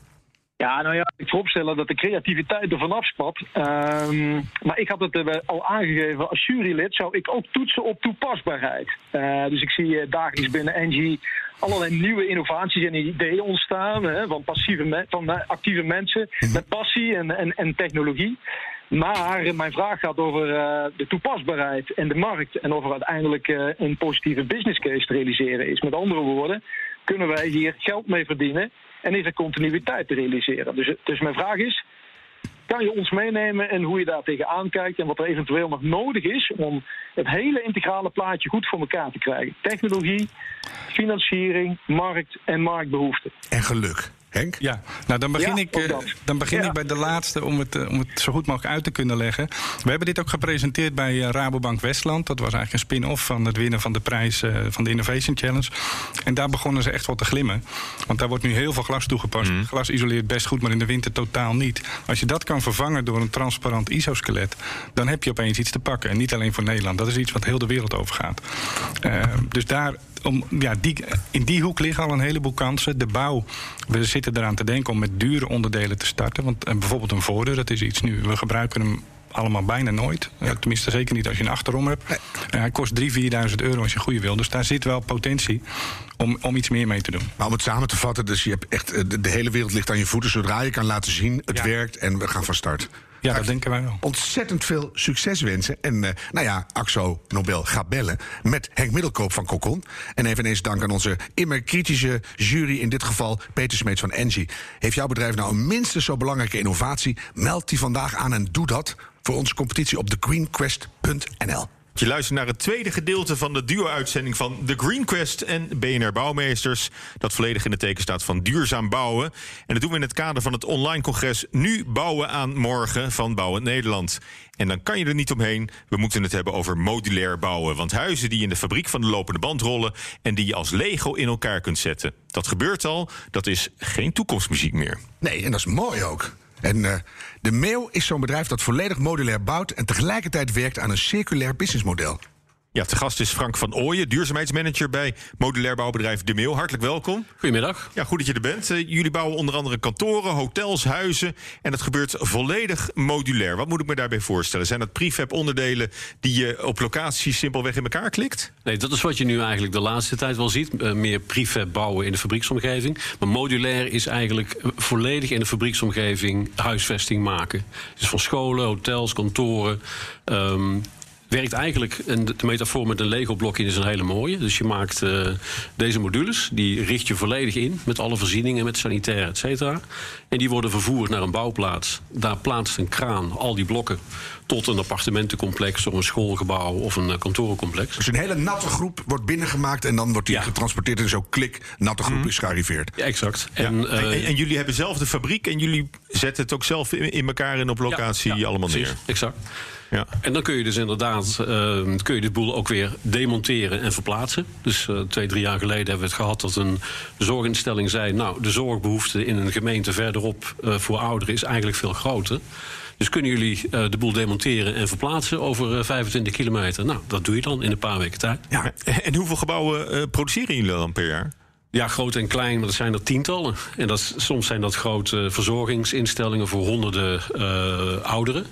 Speaker 8: Ja, nou ja, ik vooropstellen dat de creativiteit er vanaf spat. Ehm, maar ik had het al aangegeven, als jurylid zou ik ook toetsen op toepasbaarheid. Eh, dus ik zie eh, dagelijks binnen Engie allerlei nieuwe innovaties en ideeën ontstaan. Hè, van, passieve me- van eh, actieve mensen met passie en, en, en technologie. Maar mijn vraag gaat over de toepasbaarheid en de markt. En of er uiteindelijk een positieve business case te realiseren is. Met andere woorden, kunnen wij hier geld mee verdienen en is er continuïteit te realiseren? Dus, dus mijn vraag is, kan je ons meenemen in hoe je daar tegenaan kijkt en wat er eventueel nog nodig is om het hele integrale plaatje goed voor elkaar te krijgen? Technologie, financiering, markt en marktbehoeften.
Speaker 3: En geluk. Henk?
Speaker 7: Ja, nou dan begin,
Speaker 8: Ja,
Speaker 7: ik, eh, dan begin
Speaker 8: Ja.
Speaker 7: ik bij de laatste om het, eh, om het zo goed mogelijk uit te kunnen leggen. We hebben dit ook gepresenteerd bij eh, Rabobank Westland. Dat was eigenlijk een spin-off van het winnen van de prijs eh, van de Innovation Challenge. En daar begonnen ze echt wel te glimmen. Want daar wordt nu heel veel glas toegepast. Glas isoleert best goed, maar in de winter totaal niet. Als je dat kan vervangen door een transparant isoskelet... dan heb je opeens iets te pakken. En niet alleen voor Nederland. Dat is iets wat heel de wereld overgaat. Eh, dus daar om, ja, die, in die hoek liggen al een heleboel kansen. De bouw, we zitten eraan te denken om met dure onderdelen te starten. Want eh, bijvoorbeeld een voordeur, dat is iets nu. We gebruiken hem allemaal bijna nooit. Eh, tenminste, zeker niet als je een achterom hebt. Eh, hij kost 3.000, 4.000 euro als je een goede wil. Dus daar zit wel potentie om, om iets meer mee te doen.
Speaker 3: Maar om het samen te vatten, dus je hebt echt, de, de hele wereld ligt aan je voeten. Zodra je kan laten zien, het
Speaker 7: Ja.
Speaker 3: werkt en we gaan van start.
Speaker 7: Ja, dat denken wij wel.
Speaker 3: Ontzettend veel succes wensen. En eh, nou ja, Axo Nobel gaat bellen met Henk Middelkoop van Kokon. En eveneens dank aan onze immer kritische jury, in dit geval Peter Smeets van Engie. Heeft jouw bedrijf nou een minstens zo belangrijke innovatie? Meld die vandaag aan en doe dat voor onze competitie op thegreenquest.nl.
Speaker 4: Je luistert naar het tweede gedeelte van de duo-uitzending van The Green Quest en BNR Bouwmeesters. Dat volledig in het teken staat van duurzaam bouwen. En dat doen we in het kader van het online congres Nu Bouwen aan Morgen van Bouwend Nederland. En dan kan je er niet omheen. We moeten het hebben over modulair bouwen. Want huizen die in de fabriek van de lopende band rollen en die je als Lego in elkaar kunt zetten. Dat gebeurt al. Dat is geen toekomstmuziek meer.
Speaker 3: Nee, en dat is mooi ook. En uh, de Meeuw is zo'n bedrijf dat volledig modulair bouwt en tegelijkertijd werkt aan een circulair businessmodel.
Speaker 4: Ja, te gast is Frank van Ooyen, duurzaamheidsmanager bij modulair bouwbedrijf De Meel. Hartelijk welkom.
Speaker 9: Goedemiddag.
Speaker 4: Ja, goed dat je er bent. Uh, jullie bouwen onder andere kantoren, hotels, huizen. En dat gebeurt volledig modulair. Wat moet ik me daarbij voorstellen? Zijn dat prefab onderdelen die je op locatie simpelweg in elkaar klikt?
Speaker 9: Nee, dat is wat je nu eigenlijk de laatste tijd wel ziet. Uh, meer prefab bouwen in de fabrieksomgeving. Maar modulair is eigenlijk volledig in de fabrieksomgeving huisvesting maken. Dus van scholen, hotels, kantoren. Um, werkt eigenlijk, en de metafoor met een Lego-blokje is een hele mooie. Dus je maakt uh, deze modules, die richt je volledig in met alle voorzieningen, met sanitair, et cetera. En die worden vervoerd naar een bouwplaats. Daar plaatst een kraan al die blokken tot een appartementencomplex of een schoolgebouw of een uh, kantorencomplex.
Speaker 3: Dus een hele natte groep wordt binnengemaakt en dan wordt die ja. getransporteerd en zo klik, natte groep mm. is gearriveerd.
Speaker 9: Ja, exact.
Speaker 4: Ja. En, uh, en, en, jullie hebben zelf de fabriek en jullie zetten het ook zelf in, in elkaar en op locatie allemaal neer.
Speaker 9: Exact. Ja. En dan kun je dus inderdaad uh, kun je dit boel ook weer demonteren en verplaatsen. Dus uh, twee, drie jaar geleden hebben we het gehad dat een zorginstelling zei... nou, de zorgbehoefte in een gemeente verderop uh, voor ouderen is eigenlijk veel groter. Dus kunnen jullie de boel demonteren en verplaatsen over 25 kilometer? Nou, dat doe je dan in een paar weken tijd.
Speaker 4: Ja. En hoeveel gebouwen produceren jullie dan per jaar?
Speaker 9: Ja, groot en klein, maar dat zijn er tientallen. En dat, soms zijn dat grote verzorgingsinstellingen voor honderden uh, ouderen.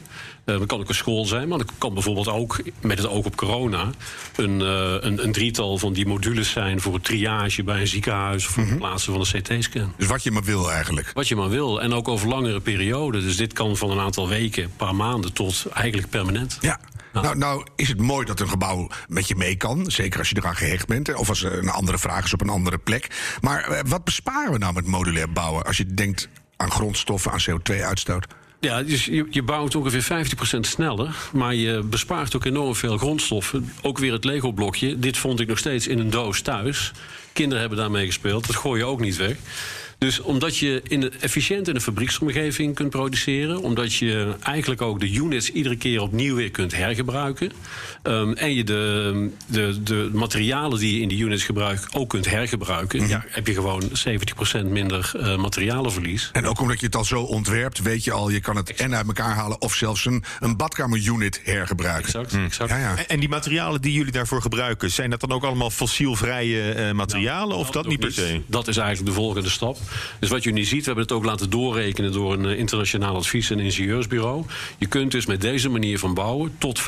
Speaker 9: Uh, dat kan ook een school zijn, maar dat kan bijvoorbeeld ook, met het oog op corona, een, uh, een, een, drietal van die modules zijn voor het triage bij een ziekenhuis of voor het mm -hmm. plaatsen van een CT-scan.
Speaker 3: Dus wat je maar wil eigenlijk.
Speaker 9: Wat je maar wil. En ook over langere perioden. Dus dit kan van een aantal weken, een paar maanden tot eigenlijk permanent.
Speaker 3: Ja. Nou, nou is het mooi dat een gebouw met je mee kan. Zeker als je eraan gehecht bent. Of als er een andere vraag is op een andere plek. Maar wat besparen we nou met modulair bouwen? Als je denkt aan grondstoffen, aan CO2-uitstoot.
Speaker 9: Ja, dus je, je bouwt ongeveer 50% sneller. Maar je bespaart ook enorm veel grondstoffen. Ook weer het Lego-blokje. Dit vond ik nog steeds in een doos thuis. Kinderen hebben daarmee gespeeld. Dat gooi je ook niet weg. Dus omdat je in de, efficiënt in een fabrieksomgeving kunt produceren, omdat je eigenlijk ook de units iedere keer opnieuw weer kunt hergebruiken. Um, en je de, de, de materialen die je in die units gebruikt ook kunt hergebruiken, mm -hmm. ja, heb je gewoon 70% minder uh, materialenverlies.
Speaker 3: En ook omdat je het al zo ontwerpt, weet je al, je kan het en uit elkaar halen of zelfs een, een badkamerunit hergebruiken.
Speaker 9: Exact, mm. exact.
Speaker 3: Ja, ja.
Speaker 4: En, en die materialen die jullie daarvoor gebruiken, zijn dat dan ook allemaal fossielvrije uh, materialen nou, of dat niet per se?
Speaker 9: Dat is eigenlijk de volgende stap. Dus wat je nu ziet, we hebben het ook laten doorrekenen door een uh, internationaal advies- en ingenieursbureau. Je kunt dus met deze manier van bouwen tot 55%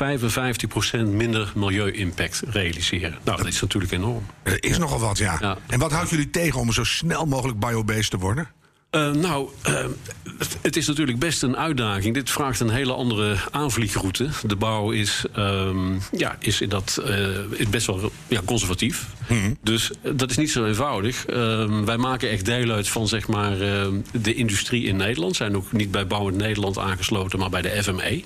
Speaker 9: minder milieu-impact realiseren. Nou, dat is natuurlijk enorm.
Speaker 3: Er is nogal wat, ja. ja. En wat houdt jullie tegen om zo snel mogelijk biobased te worden?
Speaker 9: Uh, nou, uh, het is natuurlijk best een uitdaging. Dit vraagt een hele andere aanvliegroute. De bouw is, um, ja, is, in dat, uh, is best wel ja, conservatief. -hmm. Dus dat is niet zo eenvoudig. Ehm, wij maken echt deel uit van zeg maar, de industrie in Nederland. Zijn ook niet bij Bouwend Nederland aangesloten, maar bij de FME.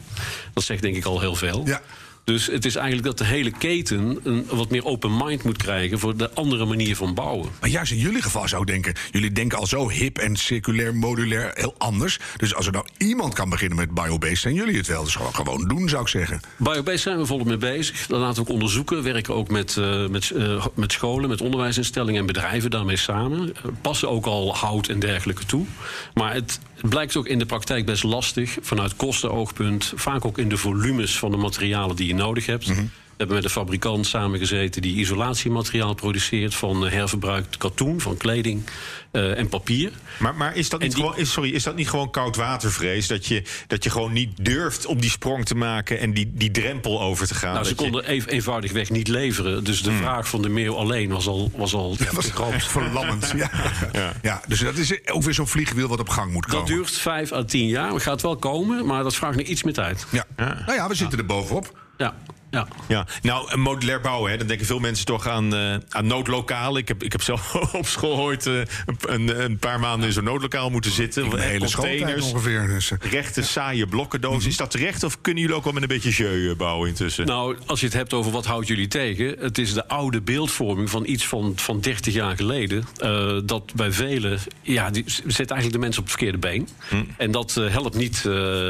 Speaker 9: Dat zegt denk ik al heel veel.
Speaker 3: Ja.
Speaker 9: Dus het is eigenlijk dat de hele keten een wat meer open mind moet krijgen voor de andere manier van bouwen.
Speaker 3: Maar juist in jullie geval zou ik denken, jullie denken al zo hip en circulair, modulair, heel anders. Dus als er nou iemand kan beginnen met biobased, zijn jullie het wel. Dus gewoon, gewoon doen, zou ik zeggen.
Speaker 9: Biobased zijn we volop mee bezig. Dat laten we ook onderzoeken. We werken ook met, uh, met, uh, met scholen, met onderwijsinstellingen en bedrijven daarmee samen. Uh, passen ook al hout en dergelijke toe. Maar het blijkt ook in de praktijk best lastig vanuit kostenoogpunt. Vaak ook in de volumes van de materialen die je nodig hebt. -hmm. We hebben met een fabrikant samengezeten die isolatiemateriaal produceert van herverbruikt katoen, van kleding uh, en papier.
Speaker 4: Maar, maar is, dat niet die... gewoon, is, sorry, is dat niet gewoon koudwatervrees? Dat je, dat je gewoon niet durft om die sprong te maken en die, die drempel over te gaan?
Speaker 9: Nou, ze konden je... eenvoudigweg niet leveren. Dus de hmm. vraag van de meeuw alleen was al, was al
Speaker 3: ja, was groot. verlammend. Ja. ja. Ja. dus dat is ook weer zo'n vliegwiel wat op gang moet komen.
Speaker 9: Dat duurt vijf à tien jaar. Het gaat wel komen, maar dat vraagt nog iets meer tijd.
Speaker 3: Ja. Nou ja, we zitten er bovenop.
Speaker 9: Ja. Ja.
Speaker 4: ja, nou, modulair bouwen, hè, dan denken veel mensen toch aan, uh, aan noodlokalen. Ik heb, ik heb zelf op school ooit uh, een, een, paar maanden in zo'n noodlokaal moeten zitten.
Speaker 3: Een hele containers, ongeveer. Dus.
Speaker 4: Rechte, saaie blokkendozen. Mm -hmm. Is dat terecht of kunnen jullie ook wel met een beetje jeu bouwen intussen?
Speaker 9: Nou, als je het hebt over wat houdt jullie tegen... het is de oude beeldvorming van iets van, van 30 jaar geleden... Uh, dat bij velen, ja, die zet eigenlijk de mensen op het verkeerde been. Mm. En dat helpt, niet,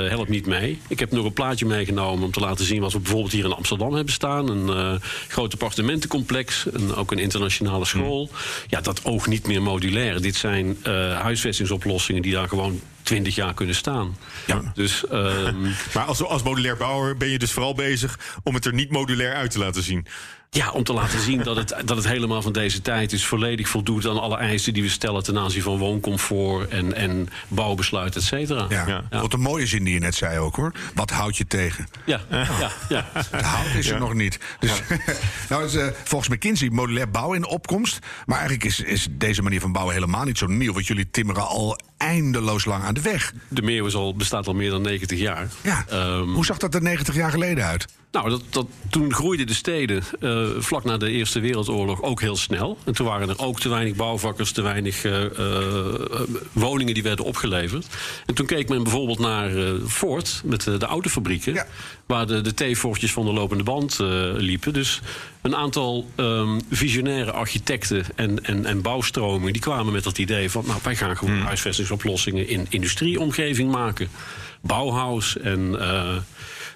Speaker 9: helpt niet mee. Ik heb nog een plaatje meegenomen om te laten zien... wat we bijvoorbeeld hier in Amsterdam Amsterdam hebben staan. Een uh, groot appartementencomplex. Een, ook een internationale school. Mm. Ja, dat oogt niet meer modulair. Dit zijn uh, huisvestingsoplossingen die daar gewoon 20% twintig jaar kunnen staan.
Speaker 4: Ja.
Speaker 9: Dus, ehm,
Speaker 4: Maar als, als modulair bouwer ben je dus vooral bezig om het er niet modulair uit te laten zien.
Speaker 9: Ja, om te laten zien dat het, dat het helemaal van deze tijd is. Volledig voldoet aan alle eisen die we stellen ten aanzien van wooncomfort en, en bouwbesluit, et cetera.
Speaker 3: Ja.
Speaker 9: Ja.
Speaker 3: Wat een mooie zin die je net zei ook hoor. Wat houdt je tegen?
Speaker 9: Ja, ja, ja.
Speaker 3: Het hout is er nog niet. Dus, nou is eh, volgens McKinsey modulair bouwen in opkomst. Maar eigenlijk is, is deze manier van bouwen helemaal niet zo nieuw. Want jullie timmeren al eindeloos lang aan de weg.
Speaker 9: De Meeuw is al, bestaat al meer dan 90 jaar.
Speaker 3: Ja.
Speaker 9: Ehm,
Speaker 3: Hoe zag dat er 90 jaar geleden uit?
Speaker 9: Nou, dat, dat, toen groeiden de steden eh, vlak na de Eerste Wereldoorlog ook heel snel. En toen waren er ook te weinig bouwvakkers, te weinig eh, eh, woningen die werden opgeleverd. En toen keek men bijvoorbeeld naar Ford met de, autofabrieken.
Speaker 3: Ja.
Speaker 9: Waar de, de T-fortjes van de lopende band liepen. Dus een aantal ehm, visionaire architecten en, en, en bouwstromingen... die kwamen met dat idee van... nou, wij gaan gewoon huisvestingsoplossingen in industrieomgeving maken. Bauhaus en...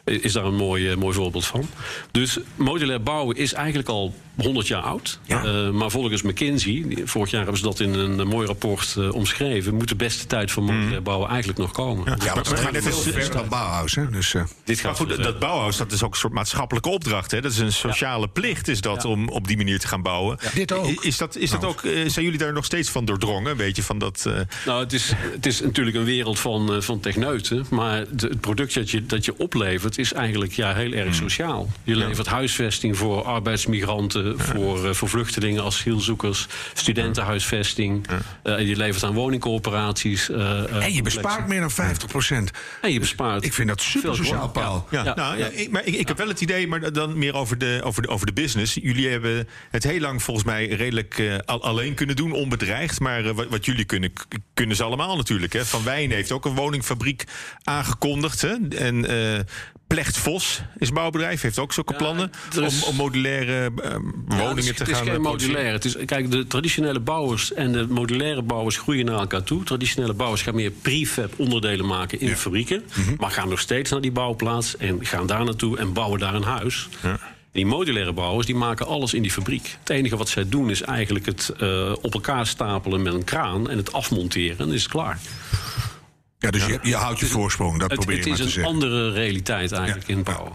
Speaker 9: is daar een mooi, eh, mooi voorbeeld van. Dus modulair bouwen is eigenlijk al 100 jaar oud.
Speaker 3: Ja.
Speaker 9: Eh, maar volgens McKinsey, vorig jaar hebben ze dat in een, eh, mooi rapport eh, omschreven, moet de beste tijd van modulair bouwen eigenlijk nog komen.
Speaker 3: Ja,
Speaker 4: maar-
Speaker 3: maar we
Speaker 4: maar
Speaker 3: gaan
Speaker 4: net
Speaker 3: veel verder dan Bauhaus. Hè? Dus, eh,
Speaker 9: Dit
Speaker 4: Maar
Speaker 9: gaat
Speaker 4: goed, dat bouwhuis dat is ook een soort maatschappelijke opdracht. Hè? Dat is een sociale plicht is dat
Speaker 9: Ja.
Speaker 4: om op die manier te gaan bouwen.
Speaker 3: Dit ook.
Speaker 4: Is dat, is dat
Speaker 3: Nou.
Speaker 4: ook, zijn jullie daar nog steeds van doordrongen? Weet je, van dat, eh,
Speaker 9: Nou, het is, het is natuurlijk een wereld van, van techneuten. Maar de- het product dat je, dat je oplevert is eigenlijk ja, heel erg sociaal. Je levert huisvesting voor arbeidsmigranten, voor, eh, voor vluchtelingen, asielzoekers, studentenhuisvesting. Eh, en je levert aan woningcorporaties. eh, eh,
Speaker 3: en je bespaart meer dan 50 procent.
Speaker 9: En je bespaart.
Speaker 3: Ik vind dat super sociaal. Paul.
Speaker 4: Ja,
Speaker 9: Ja,
Speaker 4: nou, ik, maar ik, ik heb wel het idee, maar dan meer over de, over, de, over de business. Jullie hebben het heel lang volgens mij redelijk eh, al- alleen kunnen doen, onbedreigd. Maar eh, wat, wat jullie kunnen, kunnen ze allemaal natuurlijk. Hè. Van Wijn heeft ook een woningfabriek aangekondigd. Hè. En eh, Plecht Vos is bouwbedrijf, heeft ook zulke
Speaker 9: Ja,
Speaker 4: plannen
Speaker 9: is-
Speaker 4: om, om modulaire eh,
Speaker 9: Ja,
Speaker 4: woningen
Speaker 9: is,
Speaker 4: te
Speaker 9: het is
Speaker 4: gaan
Speaker 9: geen
Speaker 4: eh, produceren.
Speaker 9: modulair. Het is, kijk, de traditionele bouwers en de modulaire bouwers groeien naar elkaar toe. Traditionele bouwers gaan meer prefab onderdelen maken in fabrieken.
Speaker 4: Mhm.
Speaker 9: Maar gaan nog steeds naar die bouwplaats en gaan daar naartoe en bouwen daar een huis. Die modulaire bouwers die maken alles in die fabriek. Het enige wat zij doen is eigenlijk het eh, op elkaar stapelen met een kraan en het afmonteren. En dan is het klaar.
Speaker 3: Ja, dus je, je houdt je voorsprong, dat
Speaker 9: Het,
Speaker 3: probeer
Speaker 9: het
Speaker 3: je
Speaker 9: is
Speaker 3: maar te
Speaker 9: een
Speaker 3: zeggen.
Speaker 9: andere realiteit eigenlijk in het bouwen.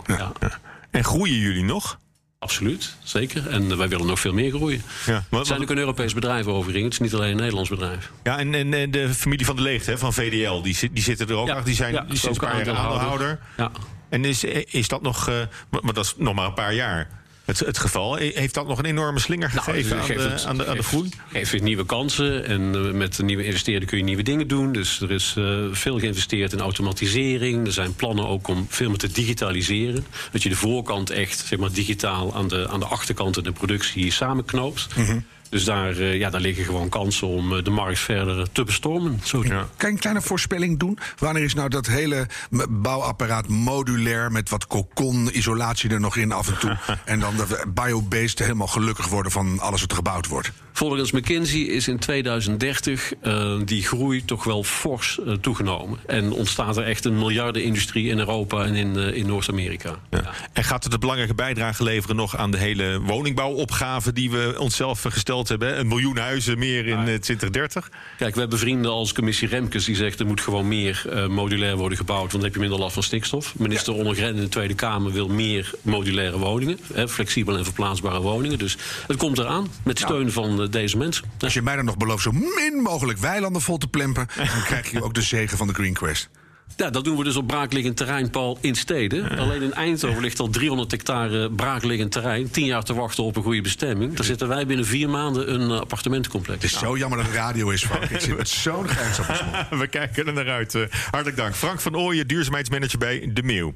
Speaker 4: En groeien jullie nog?
Speaker 9: Absoluut, zeker. En eh, wij willen nog veel meer groeien.
Speaker 4: Ja,
Speaker 9: Het zijn ook een Europees bedrijf overigens. Het is niet alleen een Nederlands bedrijf.
Speaker 4: Ja, en, en, en de familie van de Leegte hè, van VDL, die, zit- die zitten er ook
Speaker 9: Ja,
Speaker 4: achter. Die zijn
Speaker 9: ja,
Speaker 4: die
Speaker 9: is
Speaker 4: sinds een paar jaar
Speaker 9: aandeelhouder. Ja.
Speaker 4: En is, is dat nog, eh, maar maar dat is nog maar een paar jaar, het, het geval. Heeft dat nog een enorme slinger gegeven
Speaker 9: dus
Speaker 4: aan,
Speaker 9: het-
Speaker 4: aan, de, aan de groei?
Speaker 9: Geeft weer nieuwe kansen. En eh, met de nieuwe investeerder kun je nieuwe dingen doen. Dus er is eh, veel geïnvesteerd in automatisering. Er zijn plannen ook om veel meer te digitaliseren. Dat je de voorkant echt zeg maar, digitaal aan de, aan de achterkant in de productie samenknoopt.
Speaker 4: Mhm.
Speaker 9: Dus daar, eh, ja, daar liggen gewoon kansen om eh, de markt verder te bestormen. Zo
Speaker 3: Kan je een kleine voorspelling doen? Wanneer is nou dat hele bouwapparaat modulair met wat cocon-isolatie er nog in af en toe? en dan de biobased helemaal gelukkig worden van alles wat er gebouwd wordt?
Speaker 9: Volgens McKinsey is in 2030 eh, die groei toch wel fors toegenomen. En ontstaat er echt een miljardenindustrie in Europa en in, eh, in Noord-Amerika. Ja.
Speaker 4: En gaat het een belangrijke bijdrage leveren nog aan de hele woningbouwopgave die we onszelf eh, hebben? Een miljoen huizen meer in eh, 2030?
Speaker 9: Kijk, we hebben vrienden als commissie Remkes die zegt er moet gewoon meer eh, modulair worden gebouwd, want dan heb je minder last van stikstof. Minister Ollongren in de Tweede Kamer wil meer modulaire woningen, hè, flexibele en verplaatsbare woningen. Dus het komt eraan met steun van eh, deze mensen. Ja.
Speaker 3: Als je mij dan nog belooft zo min mogelijk weilanden vol te plempen... dan krijg je ook de zegen van de Green Quest.
Speaker 9: Ja, dat doen we dus op braakliggend terrein, Paul, in steden. Alleen in Eindhoven ligt al 300 hectare braakliggend terrein. Tien jaar te wachten op een goede bestemming. Daar zitten wij binnen vier maanden een eh, appartementencomplex.
Speaker 3: Het is zo jammer dat het radio is, Frank. Ik zit met zo'n grijns op.
Speaker 4: We kijken er naar uit. Eh, hartelijk dank. Frank van Ooyen, duurzaamheidsmanager bij De Meeuw.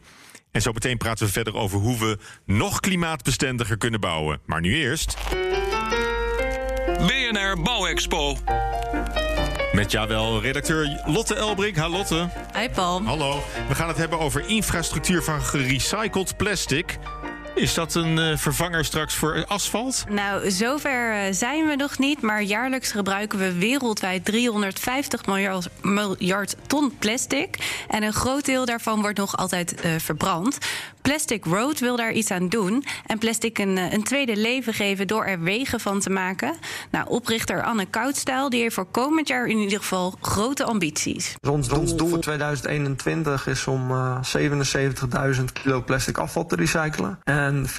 Speaker 4: En zo meteen praten we verder over hoe we nog klimaatbestendiger kunnen bouwen. Maar nu eerst...
Speaker 10: BNR Bouwexpo.
Speaker 4: Met jawel, redacteur Lotte Elbrink. Ha Lotte.
Speaker 11: Hi Paul.
Speaker 4: Hallo. We gaan het hebben over infrastructuur van gerecycled plastic. Is dat een uh, vervanger straks voor asfalt?
Speaker 10: Nou, zover uh, zijn we nog niet. Maar jaarlijks gebruiken we wereldwijd 350 miljard, miljard ton plastic. En een groot deel daarvan wordt nog altijd uh, verbrand. Plastic Road wil daar iets aan doen. En plastic een, een, tweede leven geven door er wegen van te maken. Nou, oprichter Anne Koudstijl die heeft voor komend jaar in ieder geval grote ambities.
Speaker 11: Ons doel, doel voor 2021 is om uh, 77.000 kilo plastic afval te recyclen. En 450.000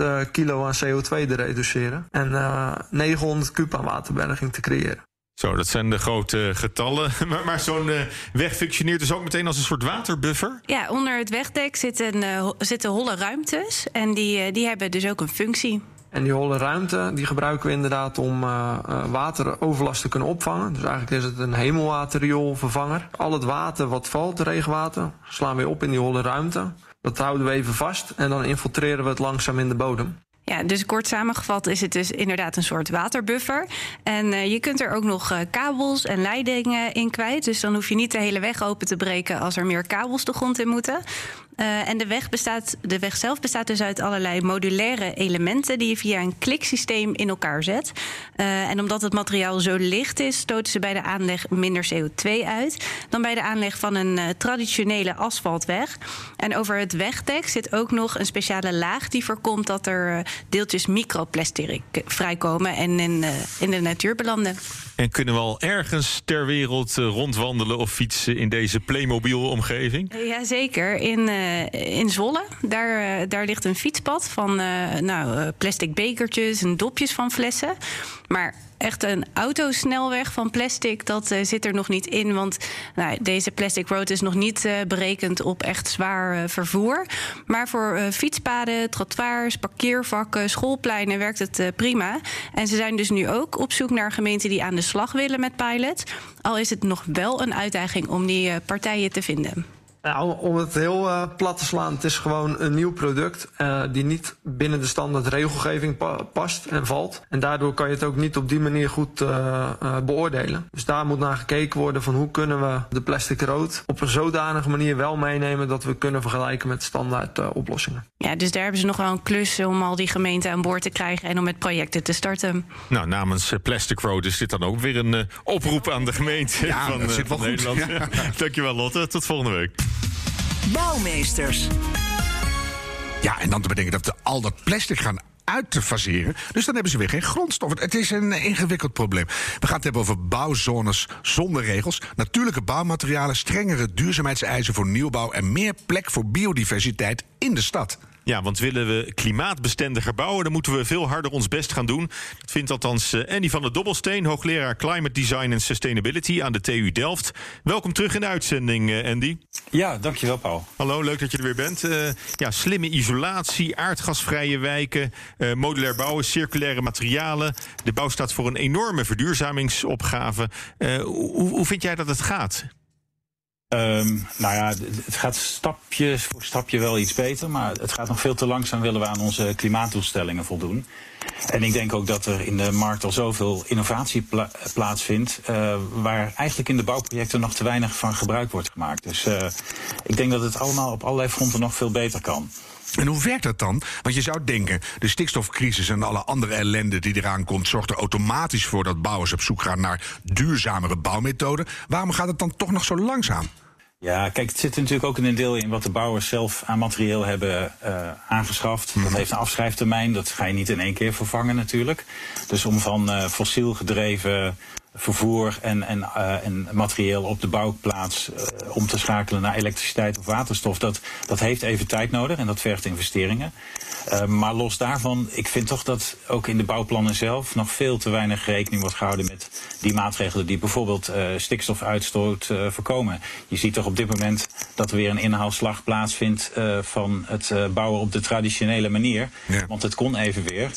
Speaker 11: uh, kilo aan CO2 te reduceren. En uh, 900 kub aan waterberging te creëren.
Speaker 4: Zo, dat zijn de grote getallen. Maar, maar zo'n uh, weg functioneert dus ook meteen als een soort waterbuffer?
Speaker 10: Ja, onder het wegdek zitten, uh, zitten holle ruimtes. En die, uh, die hebben dus ook een functie.
Speaker 11: En die holle ruimte die gebruiken we inderdaad om uh, wateroverlast te kunnen opvangen. Dus eigenlijk is het een hemelwaterrioolvervanger. Al het water wat valt, regenwater, slaan we op in die holle ruimte. Dat houden we even vast en dan infiltreren we het langzaam in de bodem.
Speaker 10: Ja, dus kort samengevat is het dus inderdaad een soort waterbuffer. En uh, je kunt er ook nog uh, kabels en leidingen in kwijt. Dus dan hoef je niet de hele weg open te breken als er meer kabels de grond in moeten. Uh, en de weg, bestaat, de weg zelf bestaat dus uit allerlei modulaire elementen die je via een kliksysteem in elkaar zet. Uh, en omdat het materiaal zo licht is, stoten ze bij de aanleg minder CO2 uit dan bij de aanleg van een uh, traditionele asfaltweg. En over het wegdek zit ook nog een speciale laag die voorkomt dat er deeltjes microplastic vrijkomen en in, in de natuur belanden.
Speaker 4: En kunnen we al ergens ter wereld rondwandelen of fietsen in deze Playmobil-omgeving?
Speaker 10: Jazeker. In, in Zwolle. Daar, daar ligt een fietspad van nou, plastic bekertjes en dopjes van flessen. Maar echt een autosnelweg van plastic, dat uh, zit er nog niet in. Want nou, deze plastic road is nog niet uh, berekend op echt zwaar uh, vervoer. Maar voor fietspaden, trottoirs, parkeervakken, schoolpleinen werkt het prima. En ze zijn dus nu ook op zoek naar gemeenten die aan de slag willen met pilot. Al is het nog wel een uitdaging om die partijen te vinden.
Speaker 11: Nou, om het heel uh, plat te slaan, het is gewoon een nieuw product uh, die niet binnen de standaard regelgeving pa past en valt. En daardoor kan je het ook niet op die manier goed uh, beoordelen. Dus daar moet naar gekeken worden van hoe kunnen we de plastic rood op een zodanige manier wel meenemen dat we kunnen vergelijken met standaard oplossingen.
Speaker 10: Ja, dus daar hebben ze nog wel een klus om al die gemeenten aan boord te krijgen en om met projecten te starten.
Speaker 4: Nou, namens Plastic Road is dit dan ook weer een oproep aan de gemeente
Speaker 3: ja,
Speaker 4: van,
Speaker 3: dat zit wel
Speaker 4: van
Speaker 3: goed.
Speaker 4: Nederland.
Speaker 3: Ja.
Speaker 4: Dankjewel Lotte, tot volgende week.
Speaker 2: Bouwmeesters.
Speaker 3: Ja, en dan te bedenken dat we al dat plastic gaan uit te faseren. Dus dan hebben ze weer geen grondstof. Het is een ingewikkeld probleem. We gaan het hebben over bouwzones zonder regels, natuurlijke bouwmaterialen, strengere duurzaamheidseisen voor nieuwbouw en meer plek voor biodiversiteit in de stad.
Speaker 4: Ja, want willen we klimaatbestendiger bouwen, dan moeten we veel harder ons best gaan doen. Dat vindt althans Andy van der Dobbelsteen, hoogleraar Climate Design en Sustainability aan de TU Delft. Welkom terug in de uitzending, Andy.
Speaker 12: Ja, dankjewel, Paul.
Speaker 4: Hallo, leuk dat je er weer bent. Uh, ja, slimme isolatie, aardgasvrije wijken, uh, modulair bouwen, circulaire materialen. De bouw staat voor een enorme verduurzamingsopgave. Uh, hoe, hoe vind jij dat het gaat?
Speaker 12: Um, nou ja, het gaat stapje voor stapje wel iets beter, maar het gaat nog veel te langzaam willen we aan onze klimaatdoelstellingen voldoen. En ik denk ook dat er in de markt al zoveel innovatie pla plaatsvindt, uh, waar eigenlijk in de bouwprojecten nog te weinig van gebruik wordt gemaakt. Dus uh, ik denk dat het allemaal op allerlei fronten nog veel beter kan.
Speaker 3: En hoe werkt dat dan? Want je zou denken, de stikstofcrisis en alle andere ellende die eraan komt, zorgt er automatisch voor dat bouwers op zoek gaan naar duurzamere bouwmethoden. Waarom gaat het dan toch nog zo langzaam?
Speaker 12: Ja, kijk, het zit natuurlijk ook in een deel in wat de bouwers zelf aan materieel hebben uh, aangeschaft. Dat heeft een afschrijftermijn, dat ga je niet in één keer vervangen natuurlijk. Dus om van uh, fossiel gedreven vervoer en, en, uh, en materieel op de bouwplaats uh, om te schakelen naar elektriciteit of waterstof, dat, dat heeft even tijd nodig en dat vergt investeringen. Uh, maar los daarvan, ik vind toch dat ook in de bouwplannen zelf nog veel te weinig rekening wordt gehouden met die maatregelen die bijvoorbeeld stikstofuitstoot voorkomen. Je ziet toch op dit moment dat er weer een inhaalslag plaatsvindt van het bouwen op de traditionele manier. Ja. Want het kon even weer,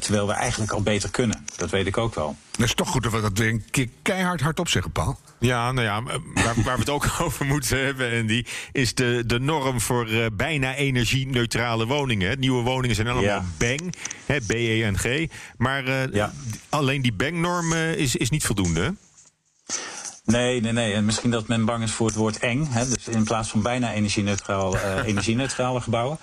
Speaker 12: terwijl we eigenlijk al beter kunnen. Dat weet ik ook wel.
Speaker 3: Dat is toch goed dat we dat weer een keer keihard hardop zeggen, Paul.
Speaker 4: Ja, nou ja, waar, waar we het ook over moeten hebben, Andy, is de, de norm voor uh, bijna energie-neutrale woningen. Nieuwe woningen zijn allemaal ja. BANG, B-E-N-G. Maar uh, ja. alleen die BANG-norm uh, is, is niet voldoende.
Speaker 12: Nee, nee, nee. En misschien dat men bang is voor het woord eng. Hè? Dus in plaats van bijna energie-neutraal, uh, energie-neutrale gebouwen.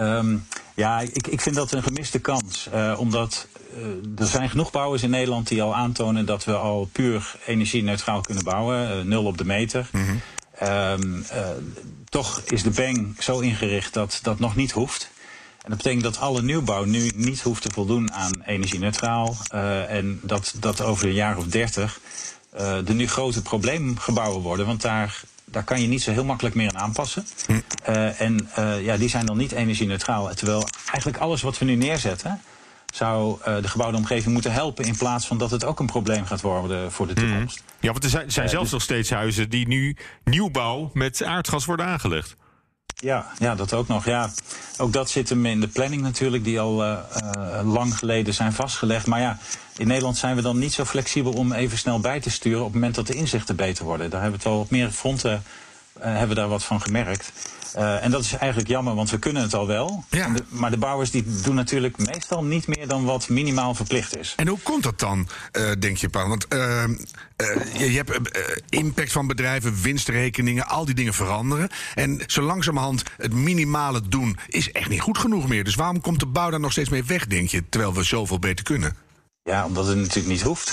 Speaker 12: Um, ja, ik, ik vind dat een gemiste kans. Uh, omdat uh, er zijn genoeg bouwers in Nederland die al aantonen dat we al puur energie-neutraal kunnen bouwen. nul op de meter. Mm -hmm. um, toch is de BANG zo ingericht dat dat nog niet hoeft. En dat betekent dat alle nieuwbouw nu niet hoeft te voldoen aan energie-neutraal. en dat, dat over een jaar of dertig uh, er nu grote probleemgebouwen worden. Want daar, daar kan je niet zo heel makkelijk meer aan aanpassen. Hm. Uh, en uh, ja, die zijn dan niet energie-neutraal. Terwijl eigenlijk alles wat we nu neerzetten zou uh, de gebouwde omgeving moeten helpen... in plaats van dat het ook een probleem gaat worden voor de toekomst.
Speaker 4: Mm. Ja, want er zijn, zijn zelfs dus... nog steeds huizen die nu nieuwbouw met aardgas worden aangelegd.
Speaker 12: Ja, ja, dat ook nog. Ja, ook dat zit hem in de planning natuurlijk, die al uh, uh, lang geleden zijn vastgelegd. Maar ja, in Nederland zijn we dan niet zo flexibel om even snel bij te sturen op het moment dat de inzichten beter worden. Daar hebben we al op meer fronten uh, hebben we daar wat van gemerkt. Uh, en dat is eigenlijk jammer, want we kunnen het al wel.
Speaker 3: Ja.
Speaker 12: De, maar de bouwers die doen natuurlijk meestal niet meer dan wat minimaal verplicht is.
Speaker 3: En hoe komt dat dan, uh, denk je, Paul? Want uh, je, je, hebt impact van bedrijven, winstrekeningen, al die dingen veranderen. En zo langzamerhand het minimale doen is echt niet goed genoeg meer. Dus waarom komt de bouw daar nog steeds mee weg, denk je, terwijl we zoveel beter kunnen?
Speaker 12: Ja, omdat het natuurlijk niet hoeft.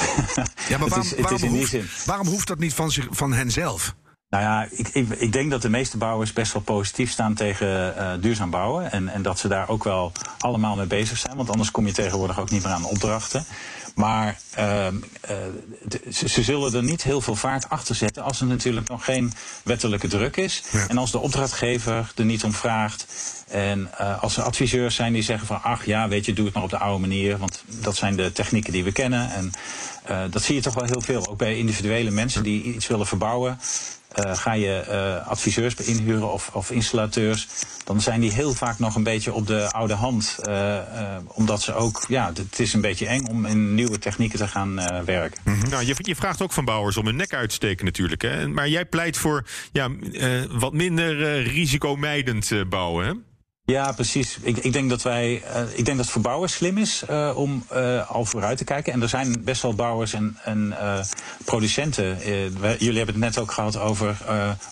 Speaker 3: Ja, maar waarom,
Speaker 12: is,
Speaker 3: waarom, hoeft, waarom hoeft dat niet van, zich, van hen zelf?
Speaker 12: Nou ja, ik, ik, ik, denk dat de meeste bouwers best wel positief staan tegen uh, duurzaam bouwen. En, en, dat ze daar ook wel allemaal mee bezig zijn. Want anders kom je tegenwoordig ook niet meer aan opdrachten. Maar uh, uh, ze, ze, zullen er niet heel veel vaart achter zetten als er natuurlijk nog geen wettelijke druk is. Ja. En als de opdrachtgever er niet om vraagt. En uh, als er adviseurs zijn die zeggen van ach ja, weet je, doe het maar op de oude manier. Want dat zijn de technieken die we kennen. En dat zie je toch wel heel veel. Ook bij individuele mensen die iets willen verbouwen. Uh, ga je uh, adviseurs inhuren of, of, installateurs, dan zijn die heel vaak nog een beetje op de oude hand. Uh, omdat ze ook, ja, het is een beetje eng om in nieuwe technieken te gaan werken.
Speaker 4: -hmm. nou, je, je, vraagt ook van bouwers om hun nek uit te steken natuurlijk. Hè? Maar jij pleit voor ja, wat minder risicomijdend bouwen, hè?
Speaker 12: Ja, precies. Ik, ik, denk dat wij, uh, ik denk dat het voor bouwers slim is uh, om uh, al vooruit te kijken. En er zijn best wel bouwers en, en producenten. Jullie hebben het net ook gehad over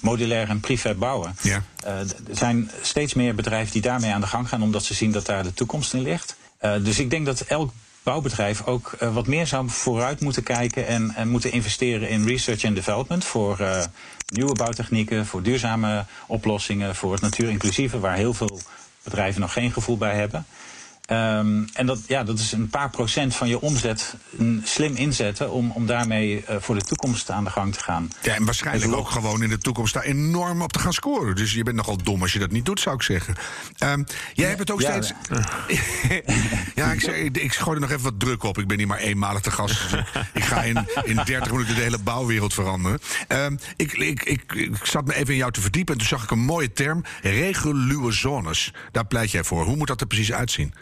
Speaker 12: modulair en prefab bouwen.
Speaker 3: Ja.
Speaker 12: er zijn steeds meer bedrijven die daarmee aan de gang gaan, omdat ze zien dat daar de toekomst in ligt. dus ik denk dat elk bouwbedrijf ook wat meer zou vooruit moeten kijken en, en moeten investeren in research and development voor nieuwe bouwtechnieken, voor duurzame oplossingen, voor het natuurinclusieve, waar heel veel bedrijven nog geen gevoel bij hebben. Um, en dat, ja, dat is een paar procent van je omzet slim inzetten om, om daarmee uh, voor de toekomst aan de gang te gaan.
Speaker 3: Ja, en waarschijnlijk ook gewoon in de toekomst daar enorm op te gaan scoren. Dus je bent nogal dom als je dat niet doet, zou ik zeggen. Um, jij hebt het ook
Speaker 12: ja,
Speaker 3: steeds. ja, ik, ik, ik gooi er nog even wat druk op. Ik ben niet maar eenmalig te gast. Dus ik ga in, in 30 minuten de hele bouwwereld veranderen. Um, ik, ik, ik, ik zat me even in jou te verdiepen en toen zag ik een mooie term: reguluwe zones. Daar pleit jij voor. Hoe moet dat er precies uitzien?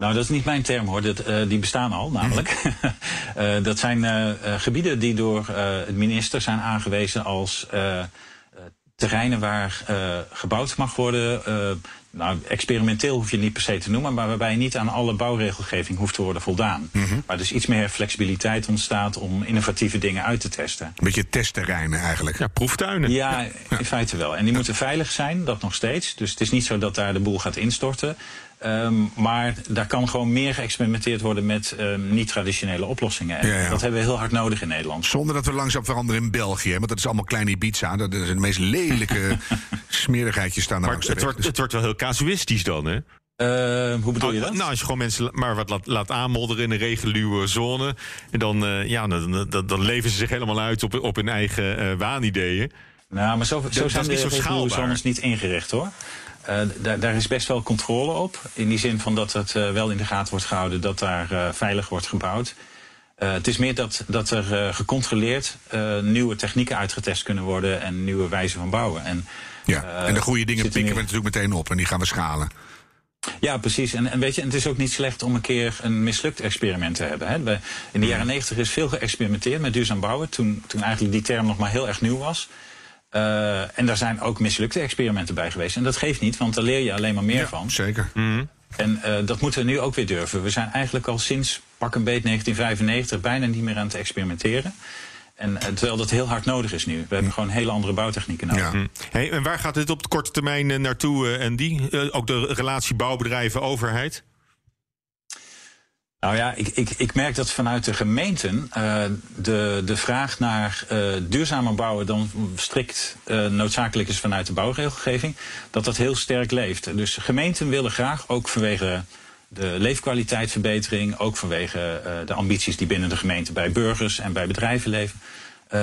Speaker 12: Nou, dat is niet mijn term hoor. Dat, uh, die bestaan al namelijk. uh, dat zijn uh, gebieden die door het minister zijn aangewezen als terreinen waar gebouwd mag worden. nou, experimenteel hoef je het niet per se te noemen, maar waarbij je niet aan alle bouwregelgeving hoeft te worden voldaan. Mm -hmm. Waar dus iets meer flexibiliteit ontstaat om innovatieve dingen uit te testen.
Speaker 3: Een beetje testterreinen eigenlijk.
Speaker 4: Ja, proeftuinen.
Speaker 12: Ja, in feite wel. En die moeten veilig zijn, dat nog steeds. Dus het is niet zo dat daar de boel gaat instorten. Um, maar daar kan gewoon meer geëxperimenteerd worden met um, niet-traditionele oplossingen. En
Speaker 3: Ja, ja.
Speaker 12: dat hebben we heel hard nodig in Nederland.
Speaker 3: Zonder dat we langzaam veranderen in België. Want dat is allemaal kleine Ibiza. Dat zijn de meest lelijke smerigheidjes staan daar
Speaker 4: Maar
Speaker 3: langs de
Speaker 4: het
Speaker 3: weg.
Speaker 4: wordt, het wordt wel heel casuïstisch dan, hè?
Speaker 12: Uh, hoe bedoel je dat?
Speaker 4: Nou, als je gewoon mensen maar wat laat, laat aanmodderen in een reguliere zone. En dan, uh, ja, dan, dan, dan leven ze zich helemaal uit op, op hun eigen uh, waanideeën.
Speaker 12: Nou, maar zo, zo zijn
Speaker 4: is niet
Speaker 12: de
Speaker 4: zo
Speaker 12: niet ingericht hoor. Uh, daar, daar is best wel controle op. In die zin van dat het uh, wel in de gaten wordt gehouden dat daar uh, veilig wordt gebouwd. Uh, het is meer dat, dat er uh, gecontroleerd uh, nieuwe technieken uitgetest kunnen worden en nieuwe wijzen van bouwen. En,
Speaker 3: Ja,
Speaker 12: uh,
Speaker 3: en de goede dingen pikken we natuurlijk meteen op en die gaan we schalen.
Speaker 12: Ja, precies. En, en weet je, en het is ook niet slecht om een keer een mislukt experiment te hebben. Hè. We, in de jaren negentig is veel geëxperimenteerd met duurzaam bouwen, toen, toen eigenlijk die term nog maar heel erg nieuw was. Uh, en daar zijn ook mislukte experimenten bij geweest. En dat geeft niet, want daar leer je alleen maar meer
Speaker 3: Ja,
Speaker 12: van.
Speaker 3: zeker.
Speaker 12: En uh, dat moeten we nu ook weer durven. We zijn eigenlijk al sinds pak een beet 1995 bijna niet meer aan het experimenteren. En eh, terwijl dat heel hard nodig is nu. We hebben gewoon hele andere bouwtechnieken nodig.
Speaker 4: Hm. Hey, en waar gaat dit op de korte termijn eh, naartoe, en die? Eh, ook de relatie bouwbedrijven-overheid?
Speaker 12: Nou ja, ik, ik, ik merk dat vanuit de gemeenten uh, de, de vraag naar uh, duurzamer bouwen dan strikt uh, noodzakelijk is vanuit de bouwregelgeving, dat dat heel sterk leeft. Dus gemeenten willen graag, ook vanwege de leefkwaliteitsverbetering, ook vanwege de ambities die binnen de gemeente bij burgers en bij bedrijven leven,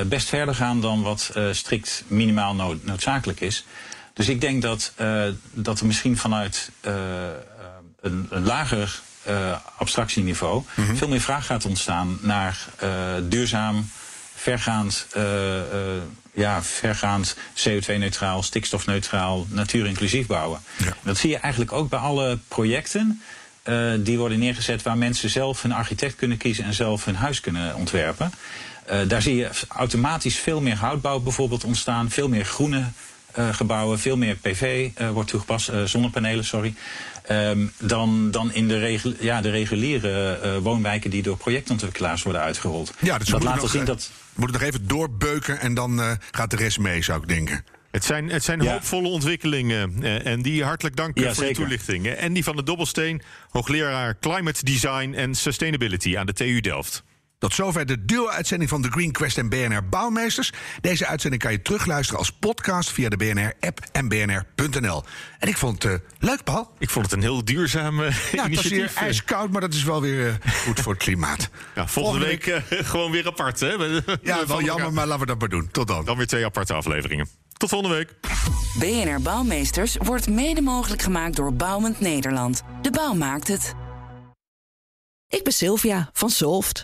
Speaker 12: best verder gaan dan wat strikt minimaal nood, noodzakelijk is. Dus ik denk dat, dat er misschien vanuit een, een lager abstractieniveau mm -hmm. veel meer vraag gaat ontstaan naar uh, duurzaam, vergaand, uh, ja, vergaand CO2-neutraal, stikstofneutraal, natuurinclusief bouwen. Ja. Dat zie je eigenlijk ook bij alle projecten. die worden neergezet waar mensen zelf hun architect kunnen kiezen en zelf hun huis kunnen ontwerpen. daar zie je automatisch veel meer houtbouw bijvoorbeeld ontstaan, veel meer groene uh, gebouwen, veel meer PV wordt toegepast, zonnepanelen, sorry. Um, dan, dan in de, regul ja, de reguliere uh, woonwijken die door projectontwikkelaars worden uitgerold.
Speaker 3: Ja, dus
Speaker 12: dat laat
Speaker 3: nog,
Speaker 12: zien dat.
Speaker 3: We moeten nog even doorbeuken en dan uh, gaat de rest mee, zou ik denken.
Speaker 4: Het zijn, het zijn ja. hoopvolle ontwikkelingen. En die hartelijk dank
Speaker 12: ja,
Speaker 4: voor
Speaker 12: zeker.
Speaker 4: de toelichting. En die van de Dobbelsteen, hoogleraar Climate Design en Sustainability aan de TU Delft.
Speaker 3: Tot zover de duo-uitzending van The Green Quest en BNR Bouwmeesters. Deze uitzending kan je terugluisteren als podcast via de BNR-app en bnr.nl. En ik vond het uh, leuk, Paul.
Speaker 4: Ik vond het een heel duurzame
Speaker 3: ja, het
Speaker 4: initiatief.
Speaker 3: was hier ijskoud, maar dat is wel weer uh, goed voor het klimaat.
Speaker 4: Ja, volgende, volgende week, week uh, gewoon weer apart, hè?
Speaker 3: ja, wel jammer, maar laten we dat maar doen. Tot dan.
Speaker 4: Dan weer twee aparte afleveringen. Tot volgende week.
Speaker 2: BNR Bouwmeesters wordt mede mogelijk gemaakt door Bouwend Nederland. De bouw maakt het.
Speaker 13: Ik ben Sylvia van Solft.